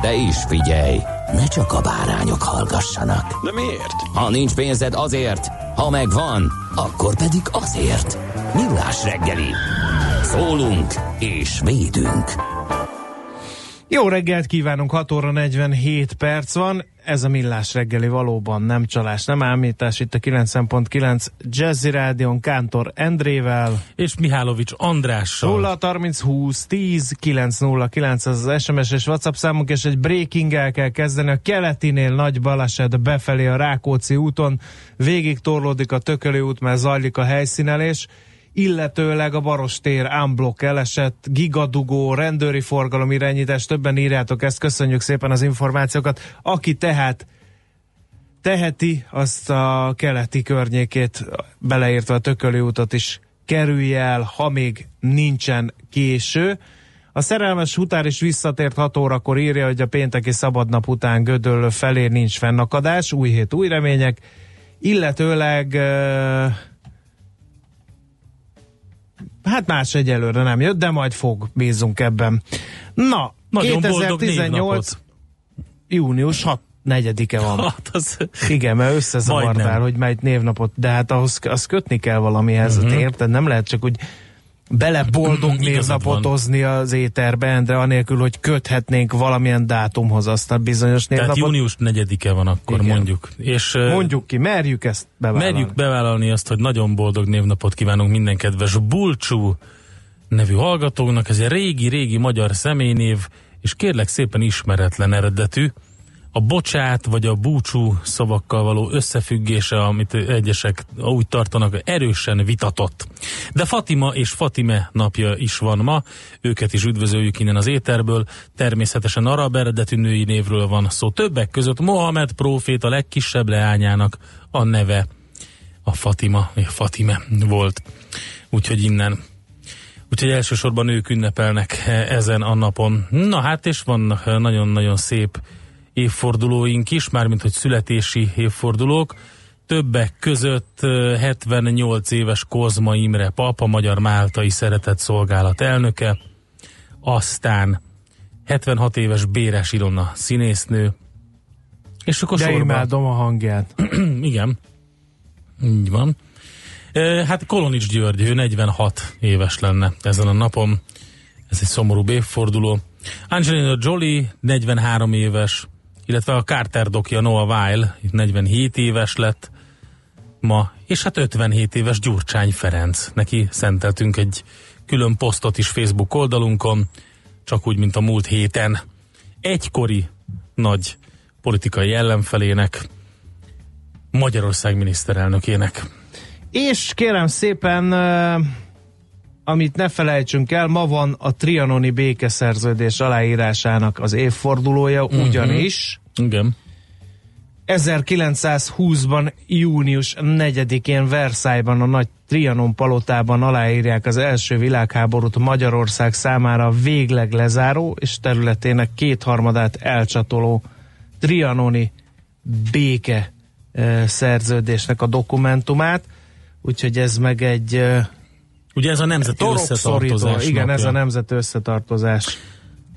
De is figyelj, ne csak a bárányok hallgassanak. De miért? Ha nincs pénzed azért, ha megvan, akkor pedig azért. Millás reggeli. Szólunk és védünk. Jó reggelt kívánunk, 6 óra 47 perc van. Ez a Millás reggeli valóban nem csalás, nem ámítás. Itt a 90.9 Jazzy Rádion Kántor Endrével. és Mihálovics Andrással. 0 30 20 10 909 az az SMS és WhatsApp számunk, és egy breaking el kell kezdeni. A keletinél nagy baleset befelé a Rákóczi úton. Végig torlódik a Tököli út, mert zajlik a helyszínelés illetőleg a Barostér ámblok elesett, gigadugó, rendőri forgalom irányítás, többen írjátok ezt, köszönjük szépen az információkat. Aki tehát teheti, azt a keleti környékét, beleértve a Tököli útot is kerülje el, ha még nincsen késő. A szerelmes hutár is visszatért 6 órakor írja, hogy a pénteki szabadnap után Gödöllő felé nincs fennakadás, új hét, új remények, illetőleg Hát más egyelőre nem jött, de majd fog, bízunk ebben. Na, Nagyon boldog 2018 névnapot. június 6 negyedike van. Hát az, Igen, mert összezavartál, hogy melyik névnapot, de hát ahhoz az kötni kell valamihez, uh-huh. érted? Nem lehet csak úgy bele boldog Igazad névnapot van. hozni az éterbe, Endre, anélkül, hogy köthetnénk valamilyen dátumhoz azt a bizonyos tehát névnapot. június 4-e van akkor, Igen. mondjuk. És Mondjuk ki, merjük ezt bevállalni. merjük bevállalni azt, hogy nagyon boldog névnapot kívánunk minden kedves Bulcsú nevű hallgatónak. Ez egy régi-régi magyar személynév, és kérlek szépen ismeretlen eredetű. A bocsát vagy a búcsú szavakkal való összefüggése, amit egyesek úgy tartanak, erősen vitatott. De Fatima és Fatime napja is van ma, őket is üdvözöljük innen az éterből. Természetesen arab eredetű női névről van szó. Többek között Mohamed prófét a legkisebb leányának a neve a Fatima, vagy Fatime volt. Úgyhogy innen Úgyhogy elsősorban ők ünnepelnek ezen a napon. Na hát, és vannak eh, nagyon-nagyon szép évfordulóink is, mármint hogy születési évfordulók. Többek között eh, 78 éves Kozma Imre pap, a Magyar Máltai Szeretett Szolgálat elnöke, aztán 76 éves Béres Ilona színésznő, és akkor De sorban... imádom a hangját. Igen. Így van. Hát Kolonics György, ő 46 éves lenne ezen a napon. Ez egy szomorú évforduló. Angelina Jolie 43 éves, illetve a Carter dokja Noah Weil 47 éves lett ma, és hát 57 éves Gyurcsány Ferenc. Neki szenteltünk egy külön posztot is Facebook oldalunkon, csak úgy, mint a múlt héten. Egykori nagy politikai ellenfelének, Magyarország miniszterelnökének. És kérem szépen, amit ne felejtsünk el, ma van a trianoni békeszerződés aláírásának az évfordulója, uh-huh. ugyanis Igen. 1920-ban június 4-én Versailles-ban a nagy Trianon palotában aláírják az első világháborút Magyarország számára végleg lezáró és területének kétharmadát elcsatoló trianoni béke eh, szerződésnek a dokumentumát, úgyhogy ez meg egy eh, Ugye ez a nemzeti összetartozás igen, napja. ez a nemzeti összetartozás.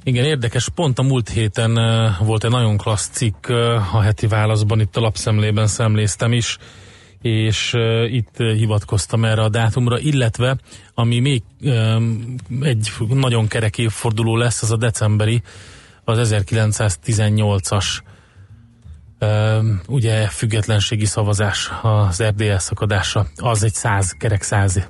Igen, érdekes. Pont a múlt héten volt egy nagyon klassz cikk a heti válaszban, itt a lapszemlében szemléztem is, és itt hivatkoztam erre a dátumra, illetve ami még egy nagyon kerek évforduló lesz, az a decemberi, az 1918-as ugye függetlenségi szavazás az RDL szakadása, az egy száz, kerek száz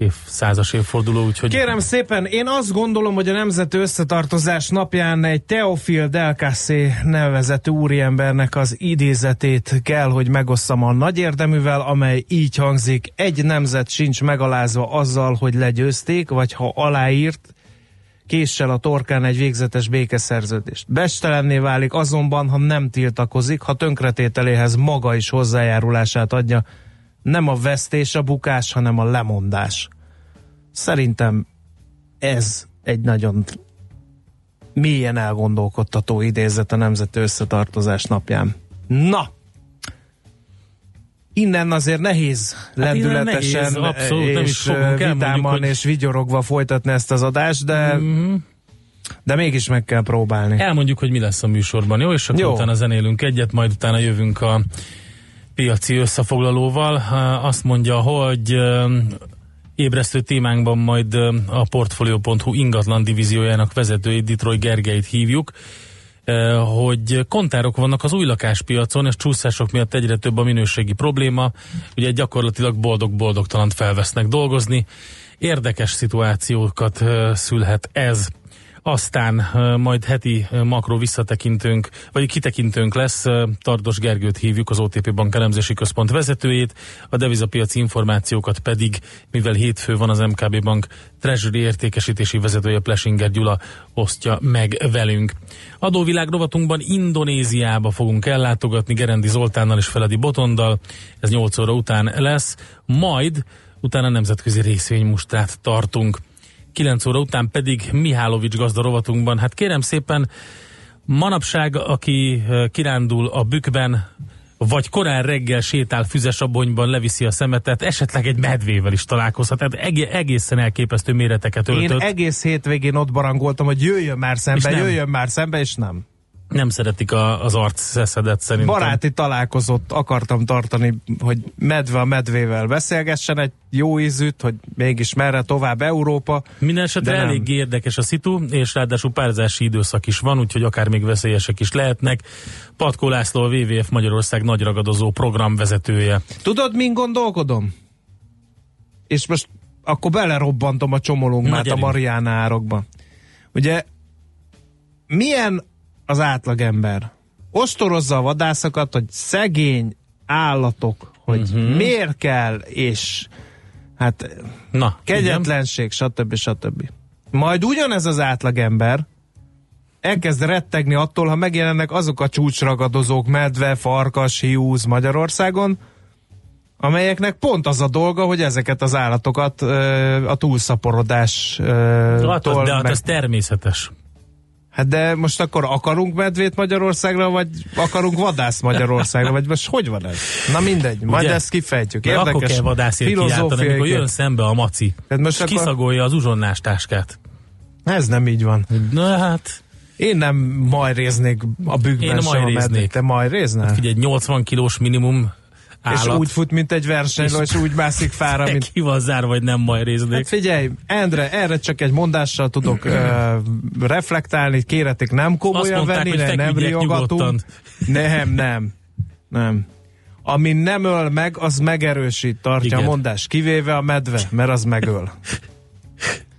év, százas évforduló, úgyhogy... Kérem szépen, én azt gondolom, hogy a Nemzeti Összetartozás napján egy Teofil Delcassé nevezetű úriembernek az idézetét kell, hogy megosszam a nagy érdeművel, amely így hangzik, egy nemzet sincs megalázva azzal, hogy legyőzték, vagy ha aláírt, késsel a torkán egy végzetes békeszerződést. Bestelenné válik azonban, ha nem tiltakozik, ha tönkretételéhez maga is hozzájárulását adja, nem a vesztés a bukás, hanem a lemondás. Szerintem ez egy nagyon mélyen elgondolkodtató idézet a Nemzeti Összetartozás napján. Na! Innen azért nehéz hát lendületesen nehéz, abszolút, és nem is vidáman hogy... és vigyorogva folytatni ezt az adást, de mm-hmm. de mégis meg kell próbálni. Elmondjuk, hogy mi lesz a műsorban, jó? És akkor jó. utána zenélünk egyet, majd utána jövünk a piaci összefoglalóval. Azt mondja, hogy ébresztő témánkban majd a Portfolio.hu ingatlan divíziójának vezetőjét, Detroit Gergelyt hívjuk, hogy kontárok vannak az új lakáspiacon, és csúszások miatt egyre több a minőségi probléma, ugye gyakorlatilag boldog-boldogtalant felvesznek dolgozni. Érdekes szituációkat szülhet ez aztán majd heti makro visszatekintőnk, vagy kitekintőnk lesz, Tardos Gergőt hívjuk, az OTP Bank elemzési központ vezetőjét, a devizapiaci információkat pedig, mivel hétfő van az MKB Bank Treasury értékesítési vezetője Plesinger Gyula osztja meg velünk. Adóvilág rovatunkban Indonéziába fogunk ellátogatni Gerendi Zoltánnal és Feledi Botondal, ez 8 óra után lesz, majd utána nemzetközi részvénymustrát tartunk. 9 óra után pedig Mihálovics gazda rovatunkban. Hát kérem szépen, manapság, aki kirándul a bükkben, vagy korán reggel sétál füzesabonyban, leviszi a szemetet, esetleg egy medvével is találkozhat. Tehát egészen elképesztő méreteket öltött. Én egész hétvégén ott barangoltam, hogy jöjjön már szembe, jöjjön már szembe, és nem nem szeretik a, az arc szeszedet szerintem. Baráti találkozót akartam tartani, hogy medve a medvével beszélgessen egy jó ízűt, hogy mégis merre tovább Európa. Minden esetre elég érdekes a szitu, és ráadásul párzási időszak is van, úgyhogy akár még veszélyesek is lehetnek. Patkó László, a WWF Magyarország nagy ragadozó programvezetője. Tudod, min gondolkodom? És most akkor belerobbantom a csomolónkmát a Mariana árokba. Ugye milyen az átlagember. Ostorozza a vadászokat, hogy szegény állatok, hogy uh-huh. miért kell, és hát Na, kegyetlenség, igen. stb. stb. Majd ugyanez az átlagember elkezd rettegni attól, ha megjelennek azok a csúcsragadozók, medve, farkas, hiúz Magyarországon, amelyeknek pont az a dolga, hogy ezeket az állatokat ö, a túlszaporodás ö, hát, De hát meg... ez természetes. Hát de most akkor akarunk medvét Magyarországra, vagy akarunk vadász Magyarországra, vagy most hogy van ez? Na mindegy, majd Ugye? ezt kifejtjük. Érdekes. akkor kell vadászért kiáltani, amikor jön szembe a maci, hát most és akkor... kiszagolja az uzsonnás táskát. Ez nem így van. Na hát... Én nem majréznék a bükkben Én medvét. Te majréznál? Hát figyelj, 80 kilós minimum állat. És úgy fut, mint egy versenyló, és, és úgy mászik fára, mint... Ki van zár, vagy nem majd résznék. Hát figyelj, Endre, erre csak egy mondással tudok uh, reflektálni, kéretik nem komolyan mondták, venni, ne, nem riogatunk. Nem, nem, nem. Ami nem öl meg, az megerősít, tartja Igen. a mondás, kivéve a medve, mert az megöl.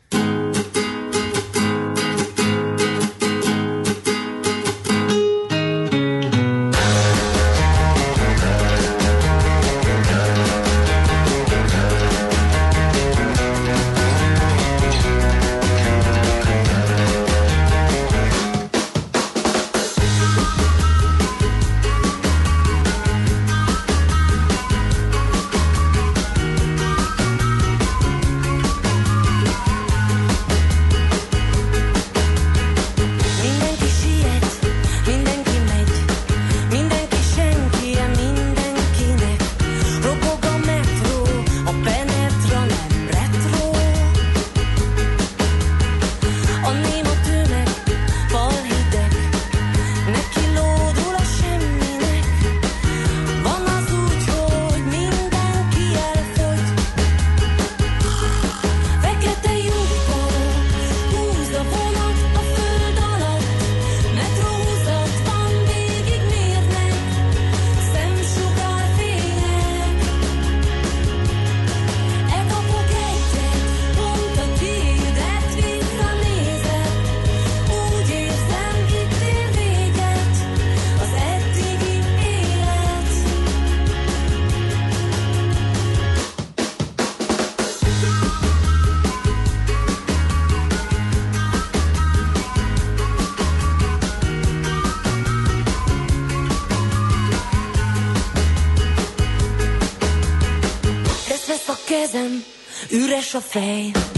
üres a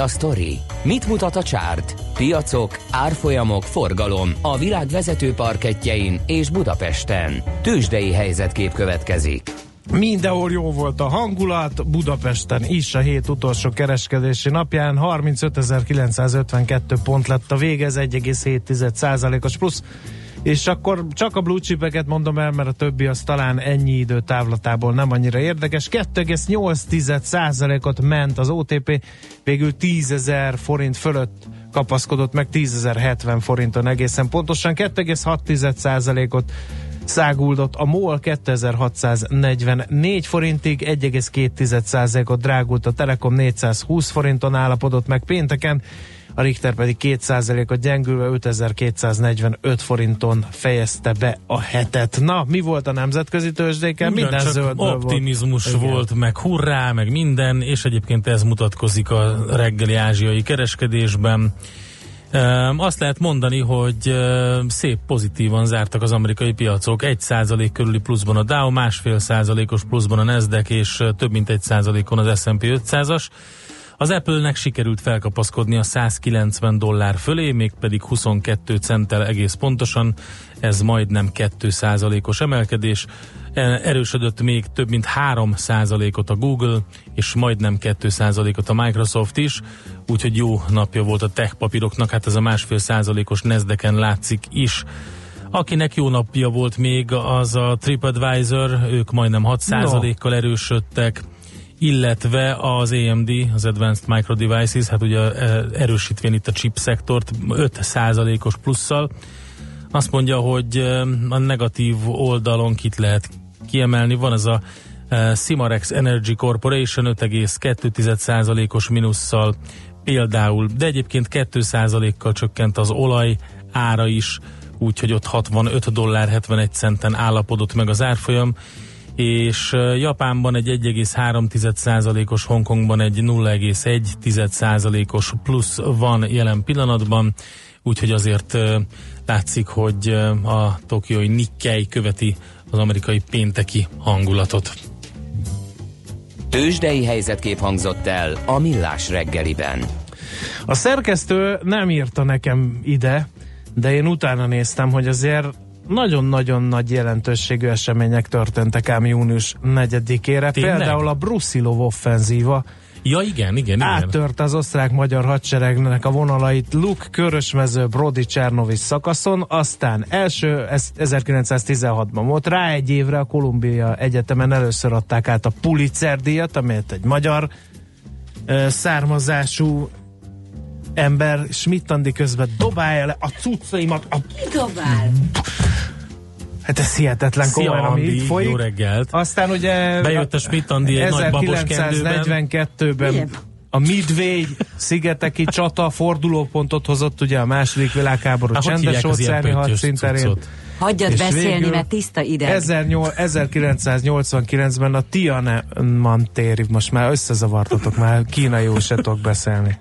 a sztori? Mit mutat a csárt? Piacok, árfolyamok, forgalom a világ vezető parketjein és Budapesten. Tősdei helyzetkép következik. Mindenhol jó volt a hangulat, Budapesten is a hét utolsó kereskedési napján 35.952 pont lett a vége, ez 1,7%-os plusz, és akkor csak a blue chipeket mondom el, mert a többi az talán ennyi idő távlatából nem annyira érdekes. 2,8%-ot ment az OTP, végül 10.000 forint fölött kapaszkodott meg 10.070 forinton egészen pontosan, 2,6%-ot száguldott a MOL 2644 forintig, 1,2%-ot drágult a Telekom 420 forinton állapodott meg pénteken, a Richter pedig 2%-ot gyengülve 5245 forinton fejezte be a hetet. Na, mi volt a nemzetközi tőzsdéken? Minden zöld optimizmus volt. Volt, meg hurrá, meg minden, és egyébként ez mutatkozik a reggeli ázsiai kereskedésben. Azt lehet mondani, hogy szép pozitívan zártak az amerikai piacok. 1% körüli pluszban a Dow, másfél százalékos pluszban a Nasdaq, és több mint 1 százalékon az S&P 500-as. Az Apple-nek sikerült felkapaszkodni a 190 dollár fölé, mégpedig 22 centtel egész pontosan, ez majdnem 2 százalékos emelkedés. E, Erősödött még több mint 3 százalékot a Google, és majdnem 2 százalékot a Microsoft is, úgyhogy jó napja volt a tech papíroknak, hát ez a másfél százalékos Nasdaqen látszik is. Akinek jó napja volt még, az a TripAdvisor, ők majdnem 6%-kal erősödtek, illetve az AMD, az Advanced Micro Devices, hát ugye eh, erősítvén itt a chip szektort 5%-os plusszal. Azt mondja, hogy eh, a negatív oldalon kit lehet kiemelni, van ez a Simarex Energy Corporation 5,2%-os minusszal például, de egyébként 2%-kal csökkent az olaj ára is, úgyhogy ott 65 dollár 71 centen állapodott meg az árfolyam, és Japánban egy 1,3%-os, Hongkongban egy 0,1%-os plusz van jelen pillanatban, úgyhogy azért látszik, hogy a tokiói Nikkei követi az amerikai pénteki hangulatot. Tősdei helyzetkép hangzott el a Millás reggeliben. A szerkesztő nem írta nekem ide, de én utána néztem, hogy azért nagyon-nagyon nagy jelentőségű események történtek ám június 4-ére. Tényleg? Például a Brusilov offenzíva Ja, igen, igen, igen. áttört az osztrák-magyar hadseregnek a vonalait Luk, Körösmező, Brody, Csernovic szakaszon, aztán első, ez 1916-ban volt, rá egy évre a Kolumbia Egyetemen először adták át a Pulitzer díjat, amelyet egy magyar származású ember Schmidt Andi közben dobálja le a cuccaimat a Dobál. Hát ez hihetetlen Szia, komolyan, ami Andi, itt folyik. jó reggelt. Aztán ugye Bejött a Schmidt Andi egy nagy babos kendőben. 1942-ben Milyen? a Midway szigeteki csata fordulópontot hozott ugye a második világháború Hát, csendes óceáni hadszínterén. Hagyjad És beszélni, végül mert tiszta ideg. 18- 1989-ben a Tiananmen téri, most már összezavartatok, már kínaiul se tudok beszélni.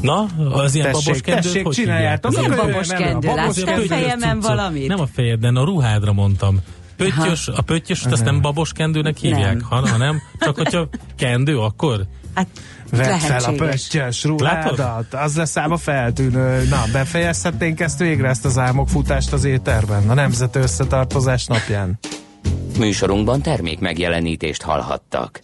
Na, az ilyen Tessék, baboskendőt tessék, hogy csináljátok. Nem Akkor babos kendő, babos pöttyös fejemen valamit? Nem a fejeden, a ruhádra mondtam. Pöttyös, a pöttyöst azt nem babos kendőnek hívják, Nem. ha, hanem csak hogyha kendő, akkor Hát, Vedd fel a pöttyös ruhádat, az lesz ám a feltűnő. Na, befejezhetnénk ezt végre, ezt az álmokfutást az éterben, a Nemzeti Összetartozás napján. Műsorunkban termék megjelenítést hallhattak.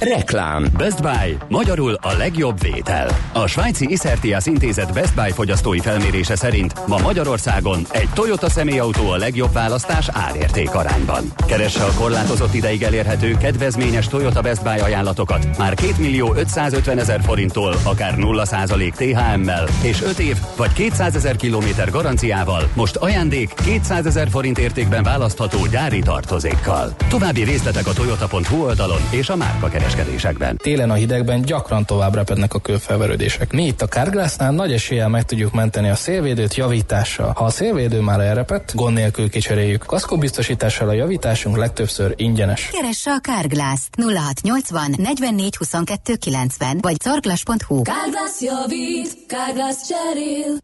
Reklám. Best Buy, magyarul a legjobb vétel. A svájci Iszertias intézet Best Buy fogyasztói felmérése szerint ma Magyarországon egy Toyota személyautó a legjobb választás árérték arányban. Keresse a korlátozott ideig elérhető kedvezményes Toyota Best Buy ajánlatokat már 2 millió 550 ezer forinttól, akár 0% THM-mel és 5 év vagy 200 ezer kilométer garanciával most ajándék 200 ezer forint értékben választható gyári tartozékkal. További részletek a toyota.hu oldalon és a márka kereskedésekben. Télen a hidegben gyakran tovább repednek a kőfelverődések. Mi itt a Carglassnál nagy eséllyel meg tudjuk menteni a szélvédőt javítással. Ha a szélvédő már elrepett, gond nélkül kicseréljük. Kaszkóbiztosítással a javításunk legtöbbször ingyenes. Keresse a Carglass 0680 44 22 90 vagy carglass.hu. Kárglász javít, Kárglász cserél.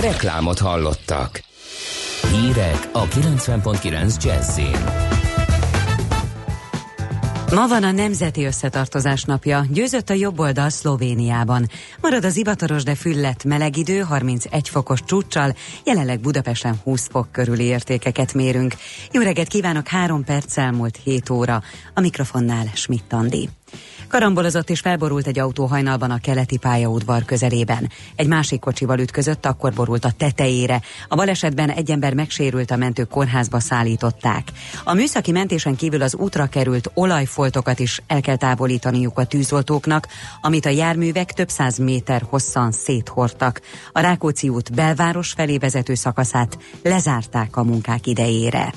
Reklámot hallottak. Hírek a 90.9 Jazzin. Ma van a Nemzeti Összetartozás napja. Győzött a jobb oldal Szlovéniában. Marad az ivataros, de füllet meleg idő, 31 fokos csúccsal, jelenleg Budapesten 20 fok körüli értékeket mérünk. Jó reggelt kívánok, 3 perc elmúlt 7 óra. A mikrofonnál Schmidt Andi. Karambolozott és felborult egy autó hajnalban a keleti pályaudvar közelében. Egy másik kocsival ütközött, akkor borult a tetejére. A balesetben egy ember megsérült, a mentők kórházba szállították. A műszaki mentésen kívül az útra került olajfoltokat is el kell távolítaniuk a tűzoltóknak, amit a járművek több száz méter hosszan széthortak. A Rákóczi út belváros felé vezető szakaszát lezárták a munkák idejére.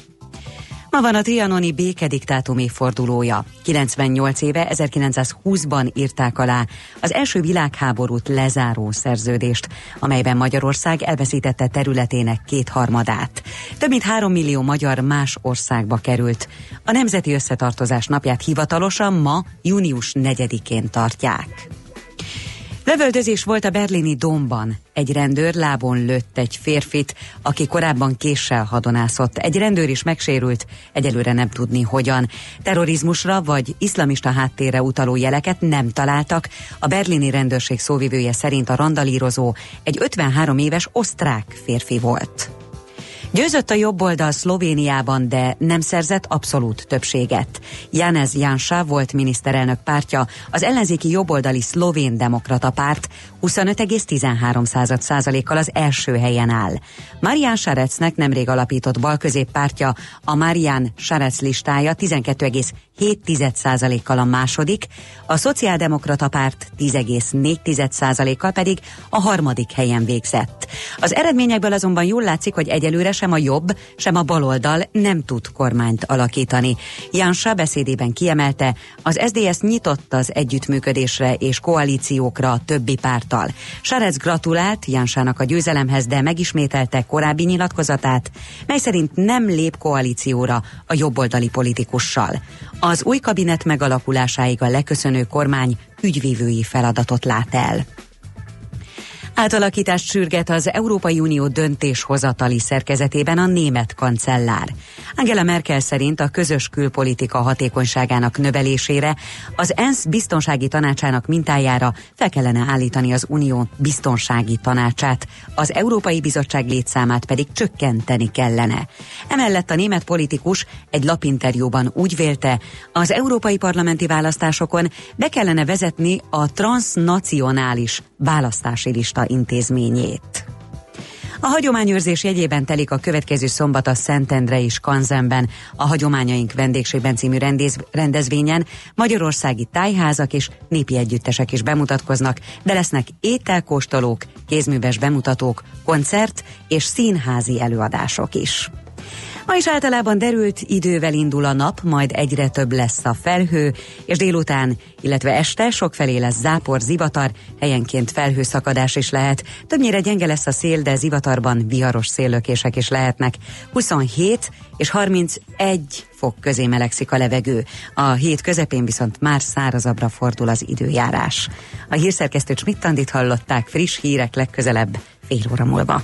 Ma van a trianoni békediktátum évfordulója. 98 éve 1920-ban írták alá az első világháborút lezáró szerződést, amelyben Magyarország elveszítette területének kétharmadát. Több mint három millió magyar más országba került. A Nemzeti Összetartozás napját hivatalosan ma, június 4-én tartják. Lövöldözés volt a berlini Domban. Egy rendőr lábon lőtt egy férfit, aki korábban késsel hadonászott. Egy rendőr is megsérült, egyelőre nem tudni hogyan. Terrorizmusra vagy iszlamista háttérre utaló jeleket nem találtak. A berlini rendőrség szóvivője szerint a randalírozó egy 53 éves osztrák férfi volt. Győzött a jobb oldal Szlovéniában, de nem szerzett abszolút többséget. Janez Jansa volt miniszterelnök pártja, az ellenzéki jobboldali szlovén demokrata párt 25,13%-kal az első helyen áll. Marian Sarecnek nemrég alapított balközéppártja, a Marian Sarec listája 12,7%-kal a második, a szociáldemokrata párt 10,4%-kal pedig a harmadik helyen végzett. Az eredményekből azonban jól látszik, hogy egyelőre sem a jobb, sem a baloldal nem tud kormányt alakítani. Jansa beszédében kiemelte, az SDS nyitott az együttműködésre és koalíciókra a többi párttal. Sarec gratulált Jansának a győzelemhez, de megismételte korábbi nyilatkozatát, mely szerint nem lép koalícióra a jobboldali politikussal. Az új kabinet megalakulásáig a leköszönő kormány ügyvívői feladatot lát el. Átalakítást sürget az Európai Unió döntéshozatali szerkezetében a német kancellár. Angela Merkel szerint a közös külpolitika hatékonyságának növelésére az ENSZ biztonsági tanácsának mintájára fel kellene állítani az Unió biztonsági tanácsát, az Európai Bizottság létszámát pedig csökkenteni kellene. Emellett a német politikus egy lapinterjúban úgy vélte, az európai parlamenti választásokon be kellene vezetni a transnacionális választási lista intézményét. A hagyományőrzés jegyében telik a következő szombat a Szentendre és Kanzenben a Hagyományaink vendégségben című rendez, rendezvényen magyarországi tájházak és népi együttesek is bemutatkoznak, de lesznek ételkóstolók, kézműves bemutatók, koncert és színházi előadások is. Ma is általában derült idővel indul a nap, majd egyre több lesz a felhő, és délután, illetve este sokfelé lesz zápor, zivatar, helyenként felhőszakadás is lehet. Többnyire gyenge lesz a szél, de zivatarban viharos széllökések is lehetnek. 27 és 31 fok közé melegszik a levegő. A hét közepén viszont már szárazabbra fordul az időjárás. A hírszerkesztő Csmittandit hallották friss hírek legközelebb fél óra múlva.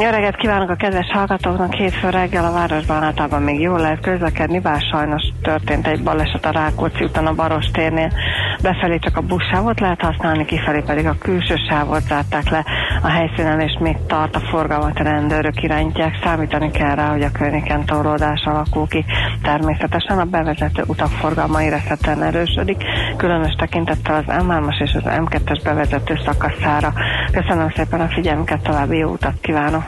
Jó reggelt kívánok a kedves hallgatóknak! Hétfő reggel a városban általában még jól lehet közlekedni, bár sajnos történt egy baleset a Rákóczi úton a Baros térnél. Befelé csak a buszsávot lehet használni, kifelé pedig a külső sávot zárták le a helyszínen, és még tart a forgalmat a rendőrök irányítják. Számítani kell rá, hogy a környéken torlódás alakul ki. Természetesen a bevezető utak forgalma érezhetően erősödik, különös tekintettel az M3-as és az M2-es bevezető szakaszára. Köszönöm szépen a figyelmüket, további jó utat kívánok!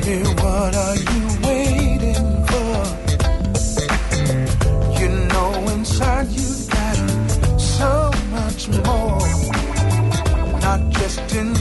Baby, what are you waiting for? You know inside you got so much more. Not just in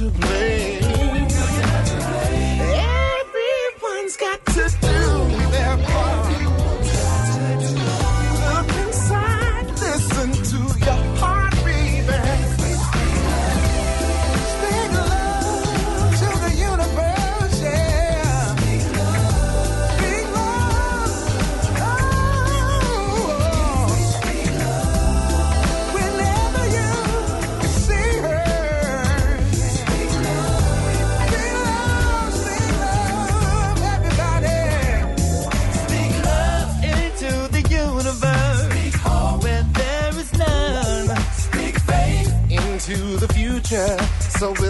to blame. So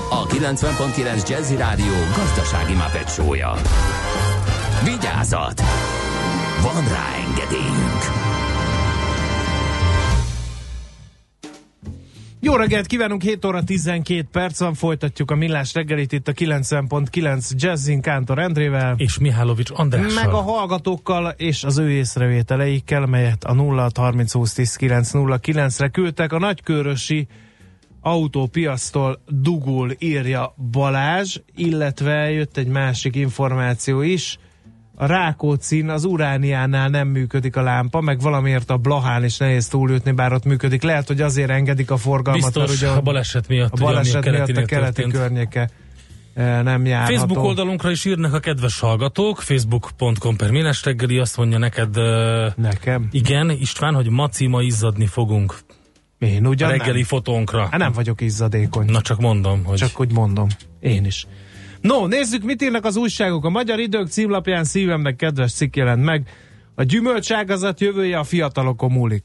a 90.9 Jazzy Rádió gazdasági mapetsója. Vigyázat! Van rá engedélyünk! Jó reggelt kívánunk, 7 óra 12 perc van, folytatjuk a millás reggelit itt a 90.9 Jazzin Kántor Endrével. És Mihálovics Andrással. Meg a hallgatókkal és az ő észrevételeikkel, melyet a 0 30 20 10 9 re küldtek. A nagykörösi autópiasztól dugul írja Balázs, illetve jött egy másik információ is. A Rákóczin az Urániánál nem működik a lámpa, meg valamiért a Blahán is nehéz túljutni, bár ott működik. Lehet, hogy azért engedik a forgalmat, Biztos, mert ugye a baleset miatt, a ugye, a baleset miatt a keleti történt. környéke eh, nem járható. Facebook oldalunkra is írnak a kedves hallgatók, facebook.com per reggeli, azt mondja neked, uh, Nekem? igen, István, hogy ma izzadni fogunk Én a ugyan reggeli nem. fotónkra. Hát nem vagyok izzadékony. Na csak mondom, hogy... Csak úgy mondom. Én is. No, nézzük, mit írnak az újságok. A Magyar Idők címlapján szívemnek kedves cikk jelent meg. A gyümölcságazat jövője a fiatalokon múlik.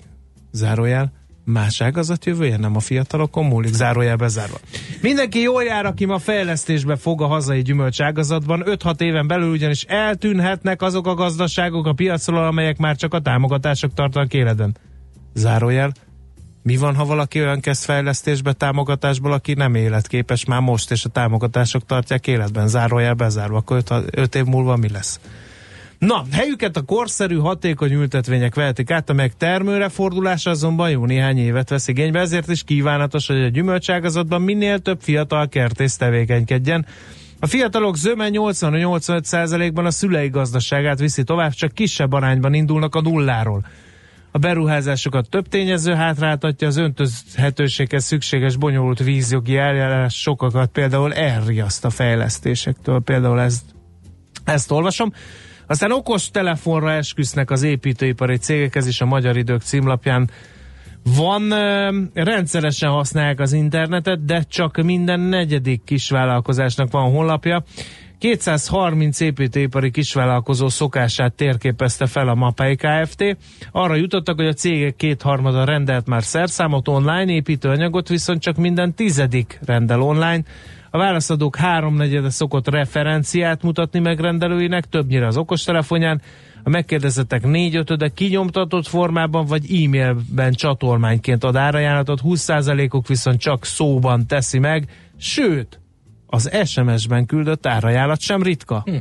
Zárójel. Más ágazat jövője nem a fiatalokon múlik. Zárójel bezárva. Mindenki jól jár, aki ma fejlesztésbe fog a hazai gyümölcságazatban. 5-6 éven belül ugyanis eltűnhetnek azok a gazdaságok a piacról, amelyek már csak a támogatások tartanak életben. Zárójel. Mi van, ha valaki olyan kezd fejlesztésbe, támogatásból, aki nem életképes már most, és a támogatások tartják életben, zárójel bezárva, akkor 5 év múlva mi lesz? Na, helyüket a korszerű, hatékony ültetvények vehetik át, amelyek termőre fordulása azonban jó néhány évet vesz igénybe, ezért is kívánatos, hogy a gyümölcságazatban minél több fiatal kertész tevékenykedjen. A fiatalok zöme 80-85%-ban a szülei gazdaságát viszi tovább, csak kisebb arányban indulnak a nulláról. A beruházásokat több tényező hátráltatja, az öntözhetőséghez szükséges bonyolult vízjogi eljárás sokakat például elriaszt a fejlesztésektől, például ezt, ezt olvasom. Aztán okos telefonra esküsznek az építőipari cégek, ez is a Magyar Idők címlapján van, rendszeresen használják az internetet, de csak minden negyedik kisvállalkozásnak van honlapja. 230 építőipari kisvállalkozó szokását térképezte fel a MAPEI Kft. Arra jutottak, hogy a cégek kétharmada rendelt már szerszámot online, építőanyagot viszont csak minden tizedik rendel online. A válaszadók háromnegyede szokott referenciát mutatni megrendelőinek, többnyire az okostelefonján, a megkérdezettek négyötöde kinyomtatott formában vagy e-mailben csatolmányként ad árajánlatot, 20%-uk viszont csak szóban teszi meg, sőt, az SMS-ben küldött árajánlat sem ritka. Hm.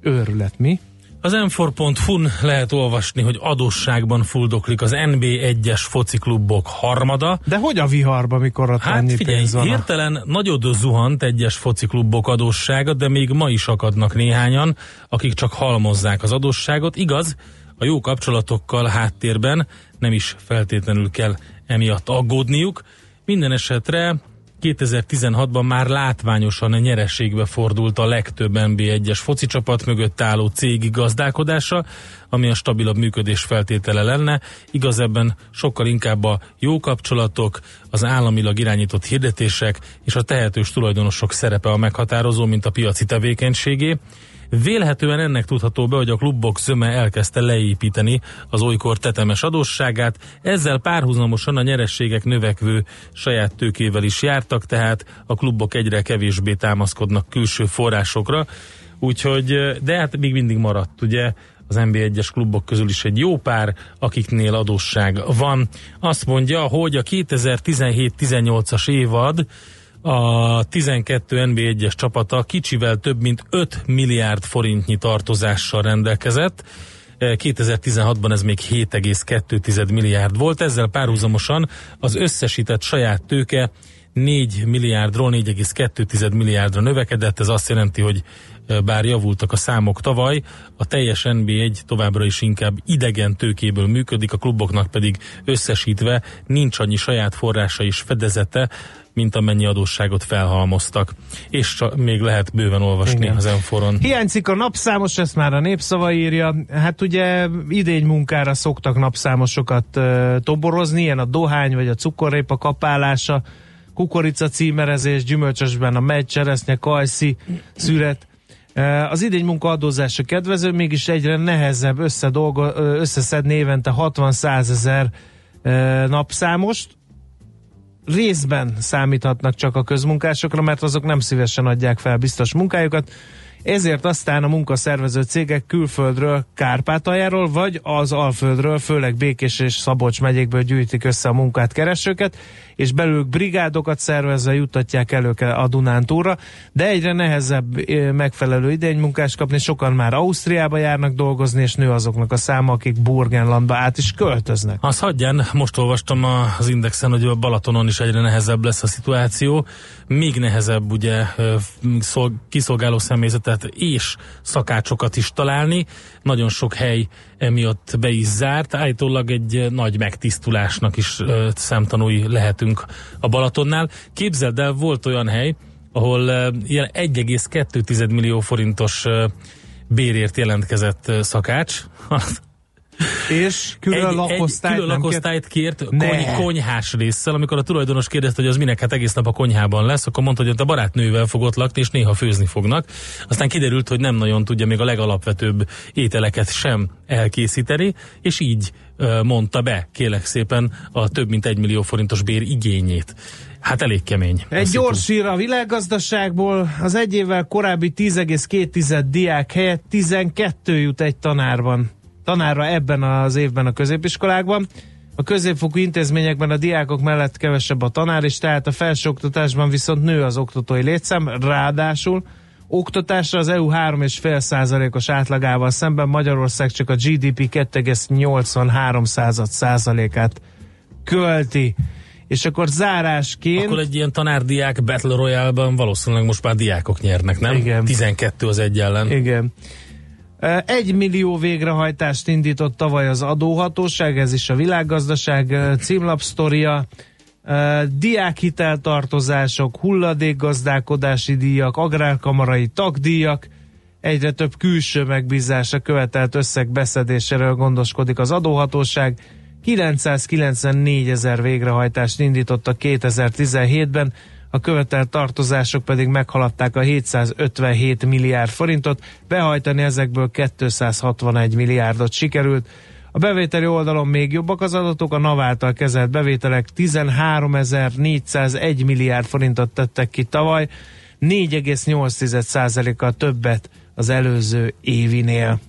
Őrület, mi? Az m4.hu-n lehet olvasni, hogy adósságban fuldoklik az NB1-es fociklubok harmada. De hogy a viharba, mikor Hát ennyi figyelj, pénz van? a- hirtelen nagyot zuhant egyes fociklubok adóssága, de még ma is akadnak néhányan, akik csak halmozzák az adósságot. Igaz, a jó kapcsolatokkal háttérben nem is feltétlenül kell emiatt aggódniuk. Minden esetre 2016-ban már látványosan nyereségbe fordult a legtöbb NB1-es foci csapat mögött álló cégi gazdálkodása, ami a stabilabb működés feltétele lenne. Igaz ebben sokkal inkább a jó kapcsolatok, az államilag irányított hirdetések és a tehetős tulajdonosok szerepe a meghatározó, mint a piaci tevékenységé. Vélhetően ennek tudható be, hogy a klubok zöme elkezdte leépíteni az olykor tetemes adósságát, ezzel párhuzamosan a nyerességek növekvő saját tőkével is jártak, tehát a klubok egyre kevésbé támaszkodnak külső forrásokra, úgyhogy, de hát még mindig maradt, ugye, az NB1-es klubok közül is egy jó pár, akiknél adósság van. Azt mondja, hogy a 2017-18-as évad a 12 NB1-es csapata kicsivel több mint 5 milliárd forintnyi tartozással rendelkezett. Eh, 2016-ban ez még 7,2 milliárd volt, ezzel párhuzamosan az összesített saját tőke 4 milliárdról 4,2 milliárdra növekedett, ez azt jelenti, hogy ö, bár javultak a számok tavaly, a teljes NB1 továbbra is inkább idegen tőkéből működik, a kluboknak pedig összesítve nincs annyi saját forrása és fedezete, mint amennyi adósságot felhalmoztak. És csak még lehet bőven olvasni Igen. az Enforon. Hiányzik a napszámos, ezt már a népszava írja. Hát ugye idény munkára szoktak napszámosokat uh, toborozni, ilyen a dohány vagy a cukorrépa kapálása, kukorica címerezés, gyümölcsösben a megy, cseresznye, kajszi, szüret. Az idény munka adózása kedvező, mégis egyre nehezebb összedolgo, összeszedni évente 60-100 ezer napszámost, részben számíthatnak csak a közmunkásokra, mert azok nem szívesen adják fel biztos munkájukat. Ezért aztán a munkaszervező cégek külföldről, Kárpátaljáról, vagy az Alföldről, főleg Békés és Szabolcs megyékből gyűjtik össze a munkát keresőket, és belőlük brigádokat szervezve juttatják elő a Dunántúra, de egyre nehezebb eh, megfelelő idénymunkást kapni, sokan már Ausztriába járnak dolgozni, és nő azoknak a száma, akik Burgenlandba át is költöznek. Az hagyján, most olvastam az Indexen, hogy a Balatonon is egyre nehezebb lesz a szituáció, még nehezebb ugye kiszolgáló személyzetet és szakácsokat is találni, nagyon sok hely emiatt be is zárt, állítólag egy nagy megtisztulásnak is szemtanúi lehetünk a Balatonnál. Képzeld el, volt olyan hely, ahol ilyen 1,2 millió forintos bérért jelentkezett szakács, És külön egy, lakosztályt egy külön lakosztályt kért Ne. kony, konyhás résszel, amikor a tulajdonos kérdezte, hogy az minek, hát egész nap a konyhában lesz, akkor mondta, hogy ott a barátnővel fog ott lakni, és néha főzni fognak. Aztán kiderült, hogy nem nagyon tudja még a legalapvetőbb ételeket sem elkészíteni, és így mondta be, kélek szépen, a több mint egy millió forintos bér igényét. Hát elég kemény. Egy gyors hír a világgazdaságból, az egy évvel korábbi 10,2 diák helyett 12 jut egy tanárban. Tanárra ebben az évben a középiskolákban. A középfokú intézményekben a diákok mellett kevesebb a tanár, és tehát a felsőoktatásban viszont nő az oktatói létszám, ráadásul oktatásra az EU 3,5%-os átlagával szemben Magyarország csak a GDP 2,83 százalékát költi. És akkor zárásként... Akkor egy ilyen tanárdiák Battle Royale-ban valószínűleg most már diákok nyernek, nem? Igen. 12 az egy ellen. Igen. Egy millió végrehajtást indított tavaly az adóhatóság, ez is a világgazdaság címlapsztoria. Diákhiteltartozások, hulladékgazdálkodási díjak, agrárkamarai tagdíjak, egyre több külső megbízása követelt összeg beszedéséről gondoskodik az adóhatóság. 994 ezer végrehajtást indítottak 2017-ben, a követelt tartozások pedig meghaladták a 757 milliárd forintot, behajtani ezekből 261 milliárdot sikerült. A bevételi oldalon még jobbak az adatok, a NAV által kezelt bevételek 13.401 milliárd forintot tettek ki tavaly, 4,8%-kal többet az előző évinél.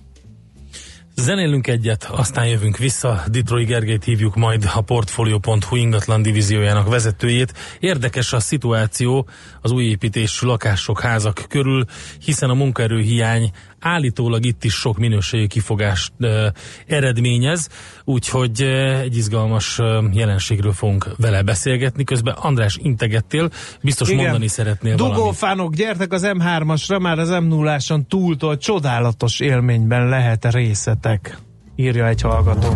Zenélünk egyet, aztán jövünk vissza. Detroit Gergelyt hívjuk majd a Portfolio.hu ingatlan divíziójának vezetőjét. Érdekes a szituáció az új építésű lakások, házak körül, hiszen a munkaerőhiány állítólag itt is sok minőségi kifogást uh, eredményez, úgyhogy uh, egy izgalmas uh, jelenségről fogunk vele beszélgetni. Közben András integettél, biztos Igen. mondani szeretnél valamit. Dugófánok, gyertek az M3-asra, már az m 0 túltól csodálatos élményben lehet részetek, írja egy hallgató.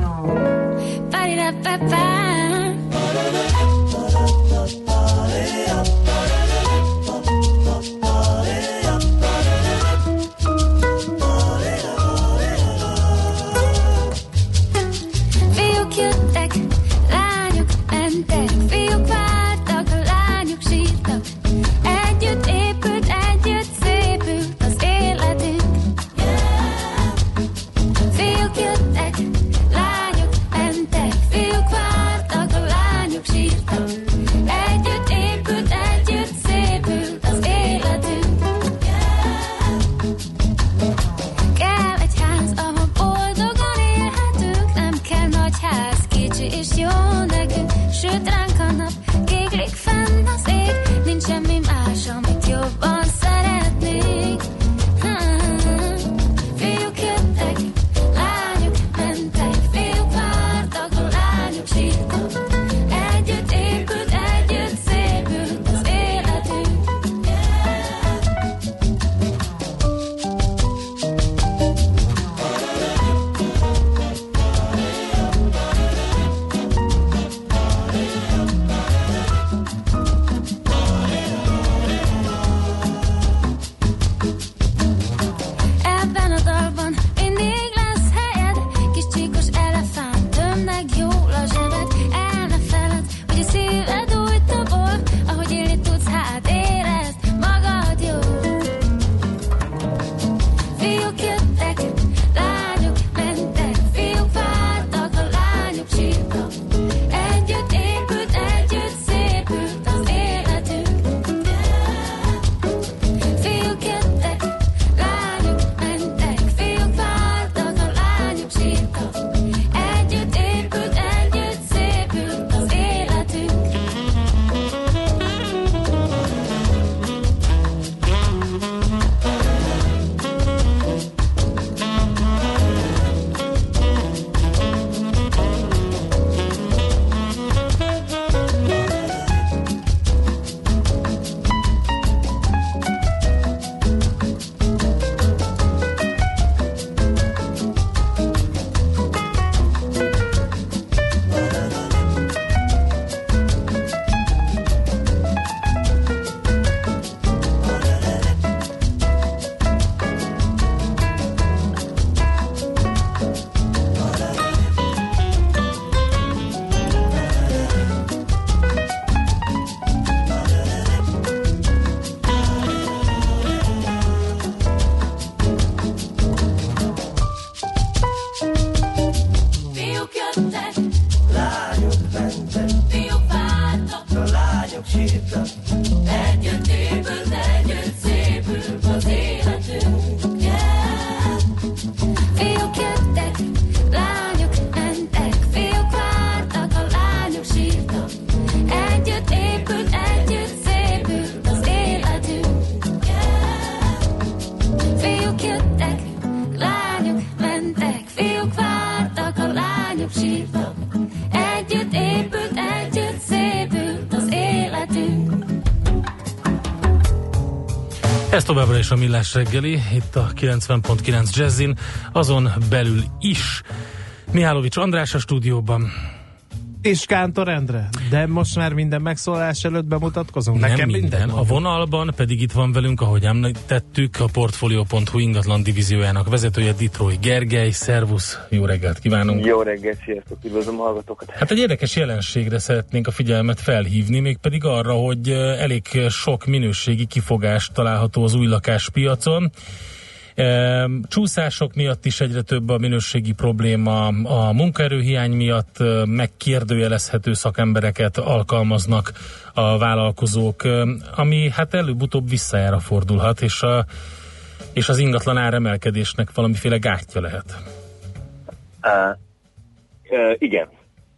Fiúk is a Millás reggeli, itt a 90.9 Jazzin, azon belül is. Mihálovics András a stúdióban. És Kántor Endre. De most már minden megszólás előtt bemutatkozunk? Nem Nekem minden. A vonalban pedig itt van velünk, ahogy említettük, a Portfolio.hu ingatlan divíziójának vezetője Detroit Gergely. Szervusz, jó reggelt kívánunk! Jó reggelt, sziasztok, üdvözlöm a hallgatókat. Hát egy érdekes jelenségre szeretnénk a figyelmet felhívni, mégpedig arra, hogy elég sok minőségi kifogás található az új lakáspiacon. Csúszások miatt is egyre több a minőségi probléma, a munkaerőhiány miatt megkérdőjelezhető szakembereket alkalmaznak a vállalkozók, ami hát előbb-utóbb visszajára fordulhat, és, a, és az ingatlan áremelkedésnek valamiféle gátja lehet. Uh, uh, igen,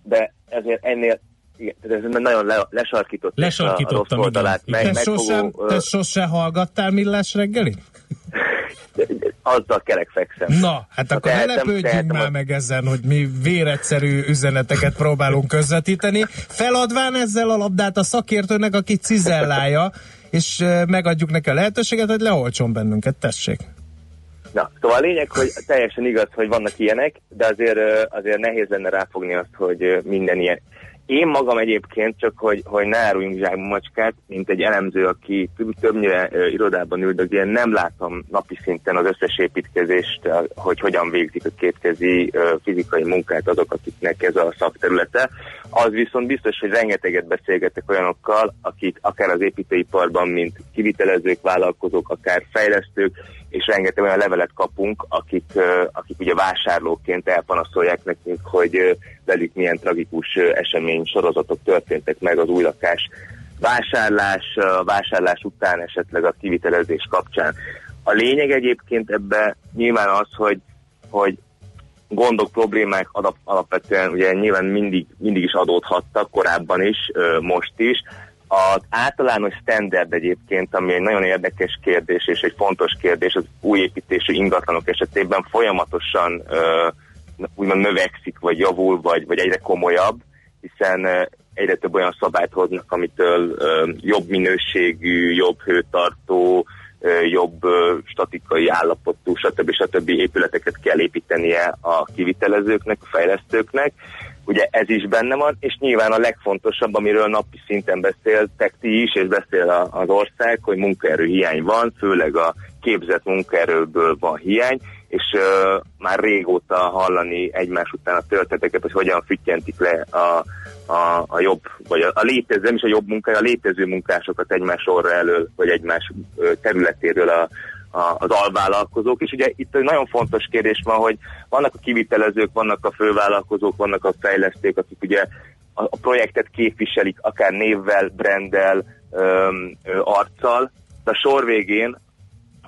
de ezért ennél igen, ez nagyon le, lesarkított a Lesarkítottam, rossz oldalát. Meg, Te sosem, megfogó, te ö, sose hallgattál millás reggeli? azzal kerek fekszem. Na, hát akkor ne lepődjünk tehetem már a- meg ezen, hogy mi véretszerű üzeneteket próbálunk közvetíteni. Feladván ezzel a labdát a szakértőnek, aki cizellálja, és megadjuk neki a lehetőséget, hogy leoltson bennünket, tessék. Na, szóval a lényeg, hogy teljesen igaz, hogy vannak ilyenek, de azért, azért nehéz lenne ráfogni azt, hogy minden ilyen. Én magam egyébként, csak hogy, hogy ne áruljunk macskát, mint egy elemző, aki több- többnyire ö, irodában üldögél, nem látom napi szinten az összes építkezést, hogy hogyan végzik a kétkezi ö, fizikai munkát azok, akiknek ez a szakterülete. Az viszont biztos, hogy rengeteget beszélgetek olyanokkal, akik akár az építőiparban, mint kivitelezők, vállalkozók, akár fejlesztők, és rengeteg olyan levelet kapunk, akik, akik ugye vásárlóként elpanaszolják nekünk, hogy velük milyen tragikus esemény sorozatok történtek meg az új lakás vásárlás, vásárlás után esetleg a kivitelezés kapcsán. A lényeg egyébként ebbe nyilván az, hogy, hogy gondok, problémák alap, alapvetően ugye nyilván mindig, mindig is adódhattak, korábban is, most is. Az általános standard egyébként, ami egy nagyon érdekes kérdés és egy fontos kérdés az új építésű ingatlanok esetében folyamatosan úgymond növekszik, vagy javul, vagy, vagy egyre komolyabb, hiszen egyre több olyan szabályt hoznak, amitől jobb minőségű, jobb hőtartó, jobb statikai állapotú, stb. stb. épületeket kell építenie a kivitelezőknek, a fejlesztőknek. Ugye ez is benne van, és nyilván a legfontosabb, amiről napi szinten beszéltek ti is, és beszél az ország, hogy munkaerő hiány van, főleg a képzett munkaerőből van hiány, és ö, már régóta hallani egymás után a történeteket, hogy hogyan füttyentik le a, a, a jobb, vagy a, a létező, nem is a jobb munka, a létező munkásokat egymás sorra elől, vagy egymás területéről a, a, az alvállalkozók. És ugye itt egy nagyon fontos kérdés van, hogy vannak a kivitelezők, vannak a fővállalkozók, vannak a fejlesztők, akik ugye a, a projektet képviselik, akár névvel, ö, arccal, de a sor végén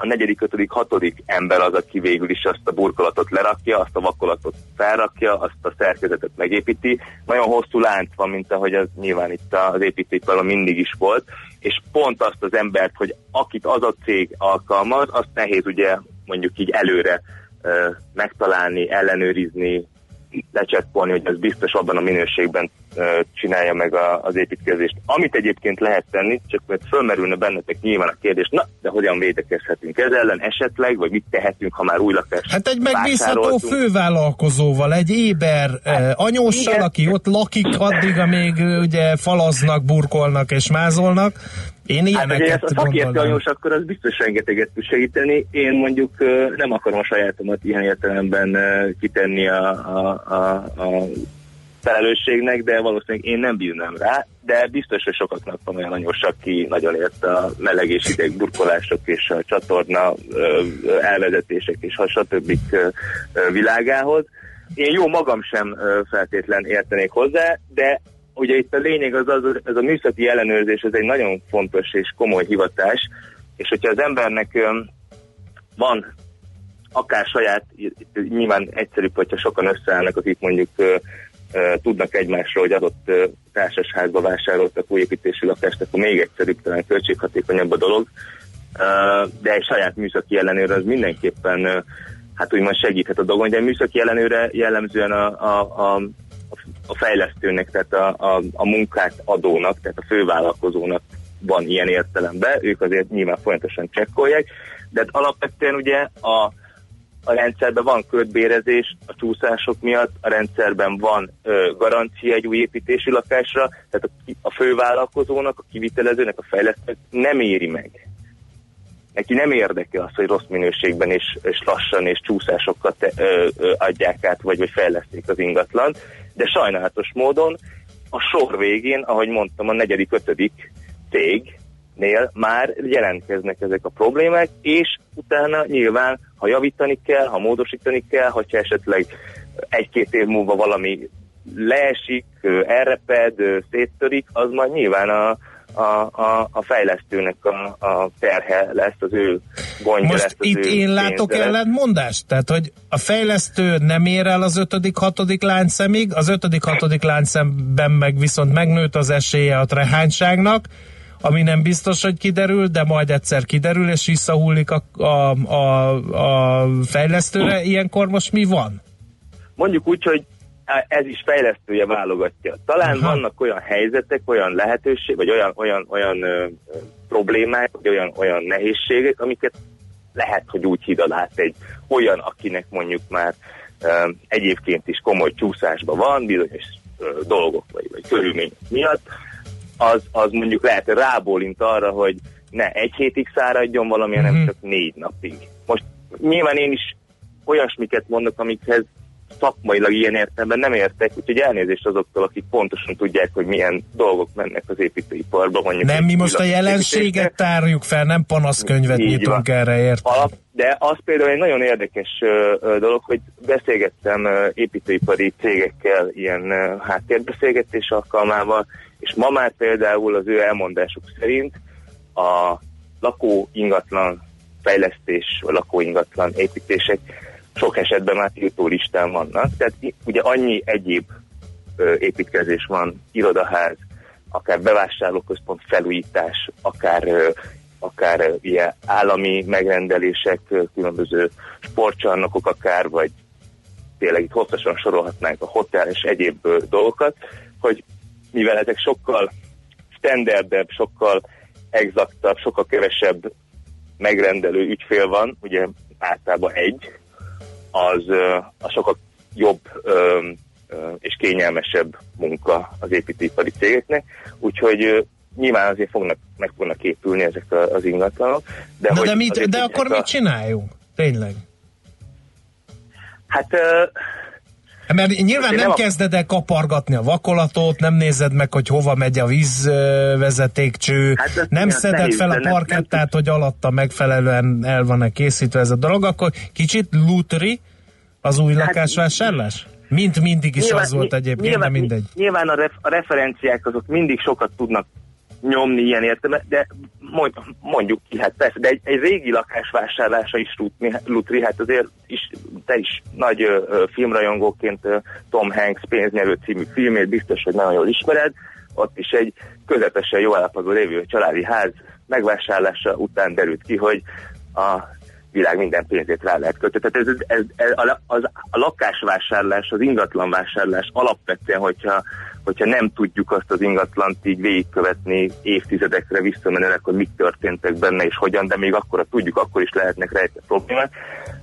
a negyedik, ötödik, hatodik ember az, aki végül is azt a burkolatot lerakja, azt a vakolatot felrakja, azt a szerkezetet megépíti. Nagyon hosszú lánc van, mint ahogy az nyilván itt az építőiparban mindig is volt, és pont azt az embert, hogy akit az a cég alkalmaz, azt nehéz ugye mondjuk így előre megtalálni, ellenőrizni, lecsekkolni, hogy az biztos abban a minőségben csinálja meg a, az építkezést. Amit egyébként lehet tenni, csak mert fölmerülne bennetek nyilván a kérdés, na, de hogyan védekezhetünk ez ellen esetleg, vagy mit tehetünk, ha már új lakást Hát egy megbízható fővállalkozóval, egy éber hát, anyóssal, igen. aki ott lakik addig, amíg ugye falaznak, burkolnak és mázolnak. Én Hát ilyeneket ezt a szakértő anyós akkor az biztos rengeteget tud segíteni. Én mondjuk nem akarom a sajátomat ilyen értelemben kitenni a, a, a, a felelősségnek, de valószínűleg én nem bírnám rá, de biztos, hogy sokaknak van olyan anyós, aki nagyon ért a meleg és ideg burkolások és a csatorna elvezetések és ha stb. világához. Én jó magam sem feltétlen értenék hozzá, de ugye itt a lényeg az, az ez a műszaki ellenőrzés, ez egy nagyon fontos és komoly hivatás, és hogyha az embernek van akár saját, nyilván egyszerűbb, hogyha sokan összeállnak, akik mondjuk tudnak egymásról, hogy adott társasházba vásároltak új építésű lakást, akkor még egyszerűbb, talán költséghatékonyabb a dolog. De egy saját műszaki ellenőr az mindenképpen hát úgymond segíthet a dolgon, de a műszaki ellenőre jellemzően a, a, a, a fejlesztőnek, tehát a, a, a munkát adónak, tehát a fővállalkozónak van ilyen értelemben, ők azért nyilván folyamatosan csekkolják, de hát alapvetően ugye a, a rendszerben van kötbérezés a csúszások miatt, a rendszerben van ö, garancia egy új építési lakásra, tehát a, a fővállalkozónak, a kivitelezőnek, a fejlesztőnek nem éri meg. Neki nem érdeke az, hogy rossz minőségben és, és lassan és csúszásokat te, ö, ö, adják át, vagy, vagy fejleszték az ingatlant, de sajnálatos módon a sor végén, ahogy mondtam, a negyedik, ötödik cégnél már jelentkeznek ezek a problémák, és utána nyilván, ha javítani kell, ha módosítani kell, hogyha esetleg egy-két év múlva valami leesik, elreped, széttörik, az majd nyilván a, a, a, a fejlesztőnek a, a terhe lesz, az ő gondja lesz. Most itt én látok pénze lesz. ellentmondást? Tehát, hogy a fejlesztő nem ér el az ötödik, hatodik láncszemig, az ötödik, hatodik láncszemben meg viszont megnőtt az esélye a trehányságnak, ami nem biztos, hogy kiderül, de majd egyszer kiderül, és visszahullik a, a, a, a fejlesztőre. Ilyenkor most mi van? mondjuk úgy, hogy ez is fejlesztője válogatja. Talán Aha. vannak olyan helyzetek, olyan lehetőség, vagy olyan, olyan, olyan ö, problémák, vagy olyan, olyan nehézségek, amiket lehet, hogy úgy hidal át egy olyan, akinek mondjuk már ö, egyébként is komoly csúszásban van, bizonyos ö, dolgok, vagy, vagy körülmények miatt, az, az mondjuk lehet rábólint arra, hogy ne egy hétig száradjon valami, hanem Mhm. csak négy napig. Most nyilván én is olyasmiket mondok, amikhez szakmailag ilyen értelemben nem értek, úgyhogy elnézést azoktól, akik pontosan tudják, hogy milyen dolgok mennek az építőiparban. Mondjuk Nem, mi most a jelenséget tárjuk fel, nem panaszkönyvet Így nyitunk van. erre, ért? Alap, de az például egy nagyon érdekes dolog, hogy beszélgettem építőipari cégekkel ilyen háttérbeszélgetés alkalmával, és ma már például az ő elmondásuk szerint a lakó ingatlan fejlesztés, vagy lakó ingatlan építések sok esetben már tiltó listán vannak. Tehát ugye annyi egyéb építkezés van, irodaház, akár bevásárlóközpont felújítás, akár akár ilyen állami megrendelések, különböző sportcsarnokok akár, vagy tényleg itt hosszasan sorolhatnánk a hotel és egyéb dolgokat, hogy mivel ezek sokkal standardebb, sokkal exaktabb, sokkal kevesebb megrendelő ügyfél van, ugye általában egy, az, az sokkal jobb és kényelmesebb munka az építőipari cégeknek, úgyhogy nyilván azért fognak, meg fognak épülni ezek a, az ingatlanok. De, De, hogy de, mit, de akkor a, mit csináljunk? Tényleg. Hát Mert nyilván nem nem kezded el kapargatni a vakolatot, nem nézed meg, hogy hova megy a vízvezetékcső, Hát nem szeded nehéz, fel a nem- parkettát, hogy alatta megfelelően el van-e készítve ez a dolog, akkor kicsit lútri az új Hát- lakásvásárlás? Mint mindig is az volt egyébként, nyilván, de mindegy. Nyilván a, ref, a referenciák azok mindig sokat tudnak nyomni ilyen értelme, de mond, mondjuk ki, hát persze, de egy, egy régi lakásvásárlása is lutri, lutri hát azért is, te is nagy ö, ö, filmrajongóként ö, Tom Hanks pénznyerő című filmét biztos, hogy nagyon jól ismered, ott is egy közepesen jó állapotban lévő családi ház megvásárlása után derült ki, hogy a világ minden pénzét rá lehet kötni. Tehát ez, ez, ez, a, az, a lakásvásárlás, az ingatlanvásárlás alapvetően, hogyha, hogyha nem tudjuk azt az ingatlant így végigkövetni évtizedekre visszamenőleg, hogy mik történtek benne és hogyan, de még akkor, ha tudjuk, akkor is lehetnek rejtve problémák.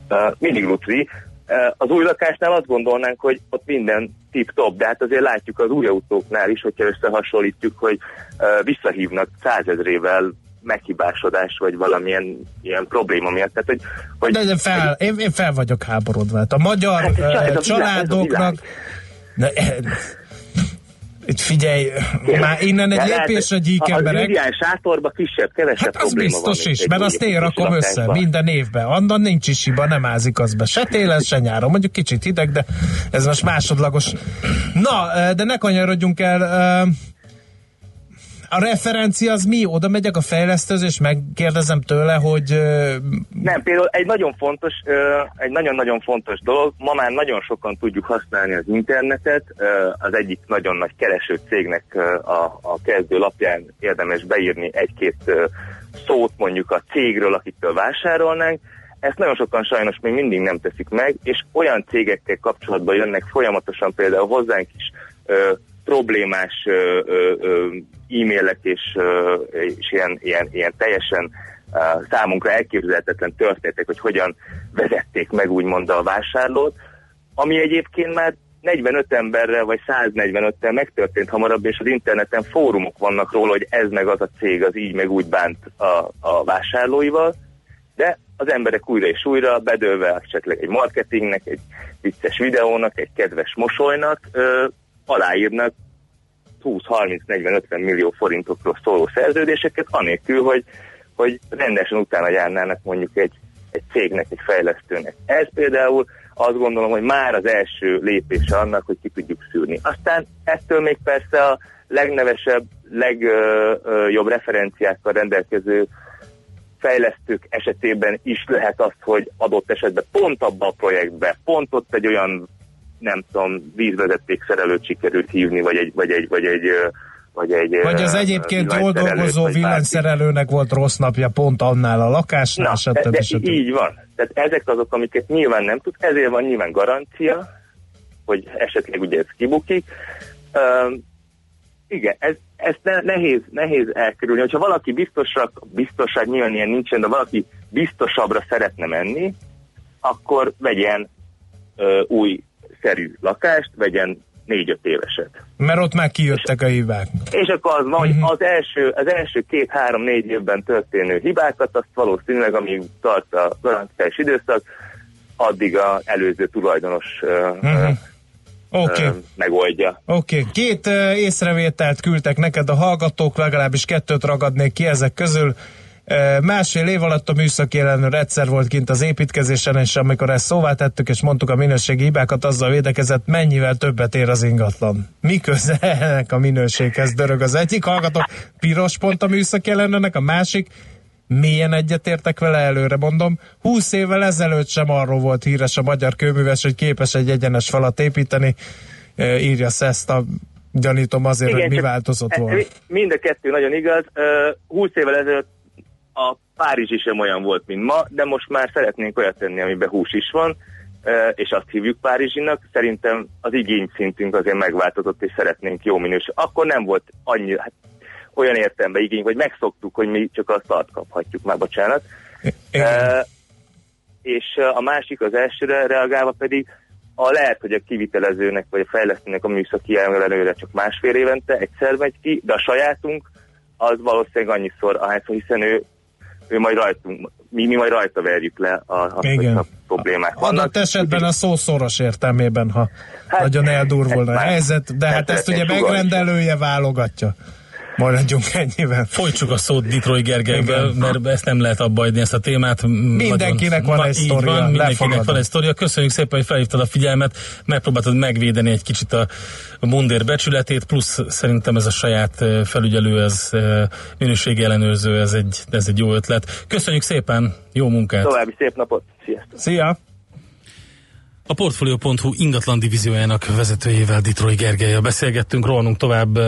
Uh, mindig lutri. Uh, az új lakásnál azt gondolnánk, hogy ott minden tip-top, de hát azért látjuk az új autóknál is, hogyha összehasonlítjuk, hogy uh, visszahívnak százezrével meghibásodás, vagy valamilyen ilyen probléma miatt. Tehát, hogy, hogy De, de fel, én, én fel vagyok háborodva. Hát a magyar Hát ez ez a világ, ez a családoknak... Itt figyelj, már innen egy lehet, lépésre Az gyíkemberek. indián sátorba kisebb, kevesebb Hát az biztos van, is, mert azt én rakom össze minden évben. Annan nincs is hiba, nem ázik az be. Se télen, se nyáron. Mondjuk kicsit hideg, de ez most másodlagos. Na, de ne kanyarodjunk el. A referencia az mi? Oda megyek a fejlesztőz, és megkérdezem tőle, hogy Nem, például egy nagyon fontos, egy nagyon-nagyon fontos dolog, ma már nagyon sokan tudjuk használni az internetet, az egyik nagyon nagy kereső cégnek a, a kezdő lapján érdemes beírni egy-két szót mondjuk a cégről, akiktől vásárolnánk, ezt nagyon sokan sajnos még mindig nem teszik meg, és olyan cégekkel kapcsolatban jönnek folyamatosan például hozzánk is ö, problémás ö, ö, e-mailek és, és ilyen, ilyen, ilyen teljesen számunkra elképzelhetetlen történetek, hogy hogyan vezették meg úgymond a vásárlót, ami egyébként már 45 emberrel vagy 145-tel megtörtént hamarabb, és az interneten fórumok vannak róla, hogy ez meg az a cég az így meg úgy bánt a, a vásárlóival, de az emberek újra és újra bedőlve esetleg egy marketingnek, egy vicces videónak, egy kedves mosolynak ö, aláírnak 20-30-40-50 millió forintokról szóló szerződéseket, anélkül, hogy, hogy rendesen utána járnának mondjuk egy, egy cégnek, egy fejlesztőnek. Ez például azt gondolom, hogy már az első lépése annak, hogy ki tudjuk szűrni. Aztán ettől még persze a legnevesebb, legjobb referenciákkal rendelkező fejlesztők esetében is lehet az, hogy adott esetben pont abba a projektbe, pont ott egy olyan, nem tudom, vízvezeték szerelőt sikerült hívni, vagy egy, vagy egy, vagy egy, vagy egy Vagy az egyébként jól dolgozó villanyszerelőnek volt rossz napja pont annál a lakásnál, Na, stb. de stb. így van. Tehát ezek azok, amiket nyilván nem tud, ezért van nyilván garancia, hogy esetleg ugye ez kibukik. Üm, igen, ez, ezt ne, nehéz, nehéz elkerülni. Hogyha valaki biztosra, biztosság nyilván ilyen nincsen, de valaki biztosabbra szeretne menni, akkor vegyen ö, új szerű lakást, vegyen négy-öt éveset. Mert ott már kijöttek a hívák. És akkor az van, hogy az első, az első két-három-négy évben történő hibákat, azt valószínűleg, amíg tart a garanciás időszak, addig az előző tulajdonos ö, Mhm. Oké. ö, megoldja. Oké, okay. két uh, észrevételt küldtek neked a hallgatók, legalábbis kettőt ragadnék ki ezek közül. Másfél év alatt a műszaki ellenőr egyszer volt kint az építkezésen, és amikor ezt szóvá tettük, és mondtuk a minőségi hibákat, azzal védekezett, mennyivel többet ér az ingatlan. Mi köze ennek a minőséghez dörög az egyik hallgató, piros pont a műszaki ellenőrnek, a másik, Milyen egyetértek vele előre mondom. 20 évvel ezelőtt sem arról volt híres a magyar kőműves, hogy képes egy egyenes falat építeni. Írja ezt a gyanítom azért, hogy mi változott volna. Mind a kettő nagyon igaz. Ö, 20 évvel ezelőtt a Párizsi sem olyan volt, mint ma, de most már szeretnénk olyat tenni, amiben hús is van, és azt hívjuk Párizsinak. Szerintem az igény szintünk azért megváltozott, és szeretnénk jó minőség. Akkor nem volt annyi, hát olyan értelemben igény, hogy megszoktuk, hogy mi csak azt tart kaphatjuk, már bocsánat. Ö, és a másik, az elsőre reagálva pedig, a lehet, hogy a kivitelezőnek vagy a fejlesztőnek a műszaki ellenőre csak másfél évente egyszer megy ki, de a sajátunk az valószínűleg annyiszor, ahányszor, hiszen ő, ő majd rajtunk, mi, mi majd rajta verjük le a, a, Igen. a problémák vannak. Adott esetben a szó szoros értelmében, ha Hát, nagyon eldurvulna a már- helyzet, de hát ez ezt ugye megrendelője válogatja. Maradjunk ennyivel. Folytsuk a szót Detroit Gergelyvel, mert ezt nem lehet abba hagyni ezt a témát. Mindenkinek van egy így sztoria, Van, mindenkinek lefogadom. van egy sztoria. Köszönjük szépen, hogy felhívtad a figyelmet, megpróbáltad megvédeni egy kicsit a mundér becsületét, plusz szerintem ez a saját felügyelő, ez minőségi ellenőrző, ez egy, ez egy jó ötlet. Köszönjük szépen, jó munkát! További szép napot, sziasztok! Szia! A Portfolio.hu ingatlan divíziójának vezetőjével Detroit Gergelyel beszélgettünk, rohanunk tovább,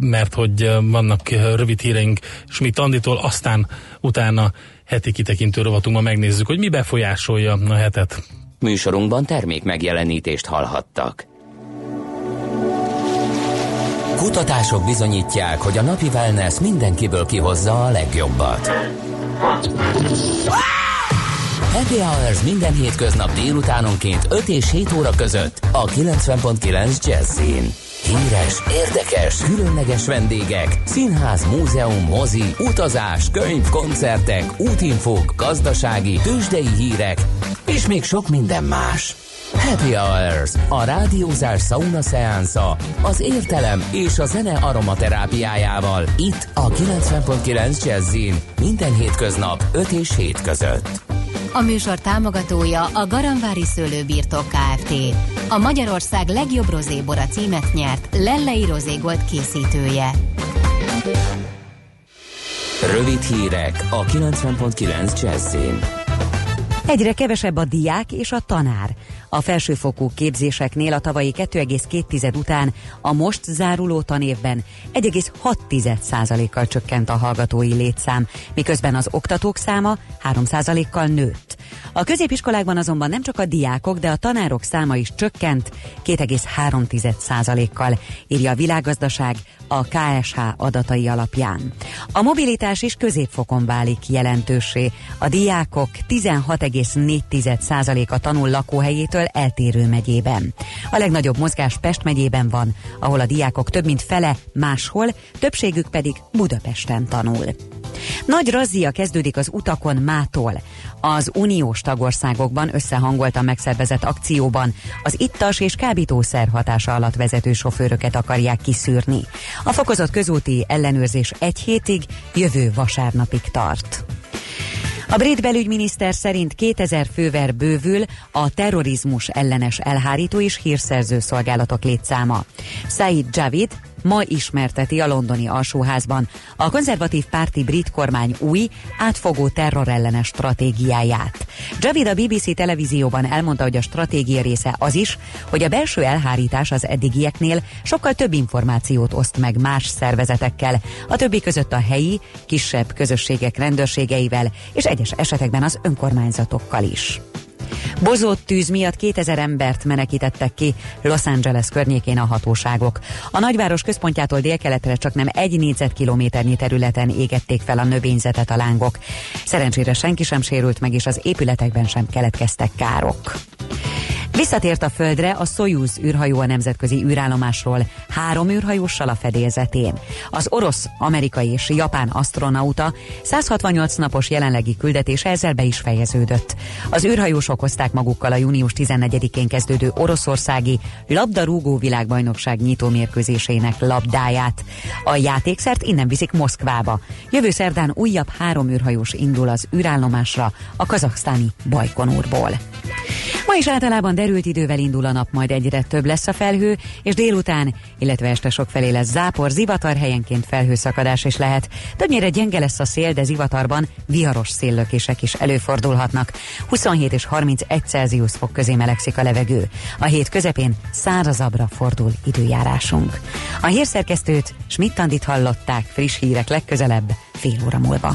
mert hogy vannak rövid híreink Schmidt Anditól, aztán utána heti kitekintő rovatunkban megnézzük, hogy mi befolyásolja a hetet. Műsorunkban termék megjelenítést hallhattak. Kutatások bizonyítják, hogy a napi wellness mindenkiből kihozza a legjobbat. Happy Hours minden hétköznap délutánonként 5 és 7 óra között a 90.9 Jazzin. Híres, érdekes, különleges vendégek, színház, múzeum, mozi, utazás, könyv, koncertek, útinfók, gazdasági, tőzsdei hírek, és még sok minden más. Happy Hours, a rádiózás sauna szeánsza, az értelem és a zene aromaterápiájával, itt a 90.9 Jazzin, minden hétköznap 5 és 7 között. A műsor támogatója a Garanvári Szőlőbirtok Kft. A Magyarország legjobb rozébora címet nyert Lellei Rozégold készítője. Rövid hírek a 90.9 Jazzin. Egyre kevesebb a diák és a tanár. A felsőfokú képzéseknél a tavalyi 2,2 után a most záruló tanévben 1,6%-kal csökkent a hallgatói létszám, miközben az oktatók száma 3%-kal nőtt. A középiskolákban azonban nem csak a diákok, de a tanárok száma is csökkent 2,3%-kal, írja a világgazdaság a KSH adatai alapján. A mobilitás is középfokon válik jelentőssé. A diákok 16,4%-a tanul lakóhelyétől eltérő megyében. A legnagyobb mozgás Pest megyében van, ahol a diákok több mint fele máshol, többségük pedig Budapesten tanul. Nagy razzia kezdődik az utakon mától. Az uniós tagországokban összehangoltan megszervezett akcióban az ittas és kábítószer hatása alatt vezető sofőröket akarják kiszűrni. A fokozott közúti ellenőrzés egy hétig, jövő vasárnapig tart. A brit belügyminiszter szerint 2000 fővel bővül a terrorizmus ellenes elhárító és hírszerző szolgálatok létszáma. Said Javid ma ismerteti a londoni alsóházban a konzervatív párti brit kormány új, átfogó terrorellenes stratégiáját. Javid a BBC televízióban elmondta, hogy a stratégia része az is, hogy a belső elhárítás az eddigieknél sokkal több információt oszt meg más szervezetekkel, a többi között a helyi, kisebb közösségek rendőrségeivel és egyes esetekben az önkormányzatokkal is. Bozott tűz miatt 2000 embert menekítettek ki Los Angeles környékén a hatóságok. A nagyváros központjától délkeletre csak nem egy négyzetkilométernyi területen égették fel a növényzetet a lángok. Szerencsére senki sem sérült meg, és az épületekben sem keletkeztek károk. Visszatért a földre a Soyuz űrhajó a nemzetközi űrállomásról három űrhajóssal a fedélzetén. Az orosz, amerikai és japán astronauta 168 napos jelenlegi küldetése ezzel be is fejeződött. Az űrhajósok hozták magukkal a június 14-én kezdődő oroszországi labdarúgó világbajnokság nyitó mérkőzésének labdáját. A játékszert innen viszik Moszkvába. Jövő szerdán újabb három űrhajós indul az űrállomásra a kazaksztáni Bajkonurból. Ma is általában derült idővel indul a nap, majd egyre több lesz a felhő, és délután, illetve este sok felé lesz zápor, zivatar helyenként felhőszakadás is lehet. Többnyire gyenge lesz a szél, de zivatarban viharos széllökések is előfordulhatnak. 27 és 31 Celsius fok közé melegszik a levegő. A hét közepén szárazabbra fordul időjárásunk. A hírszerkesztőt Schmidt-Tandit hallották friss hírek legközelebb fél óra múlva.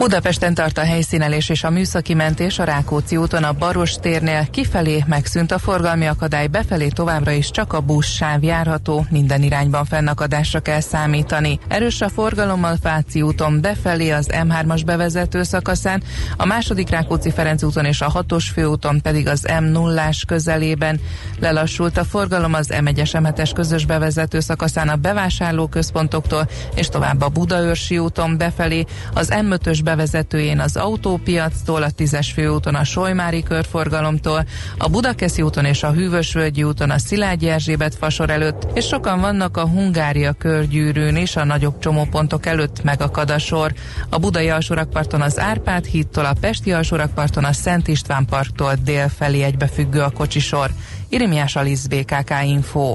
Budapesten tart a helyszínelés és a műszaki mentés a Rákóczi úton a Baros térnél kifelé megszűnt a forgalmi akadály, befelé továbbra is csak a busz sáv járható, minden irányban fennakadásra kell számítani. Erős a forgalom a Fáci úton befelé az M3-as bevezető szakaszán, a második Rákóczi Ferenc úton és a 6-os főúton pedig az M0-ás közelében. Lelassult a forgalom az M1-es M7-es közös bevezető szakaszán a bevásárlóközpontoktól és tovább a Budaörsi úton befelé, az M5-ös bevezetőjén az autópiactól, a 10-es főúton a Solymári körforgalomtól, a Budakeszi úton és a Hűvösvölgyi úton a Szilágyi Erzsébet fasor előtt, és sokan vannak a Hungária körgyűrűn is, a nagyobb csomópontok előtt megakad a sor. A Budai alsórakparton az Árpád hídtól, a Pesti alsórakparton a Szent István parktól dél felé egybefüggő a kocsisor. Irimiás Alisz BKK Info.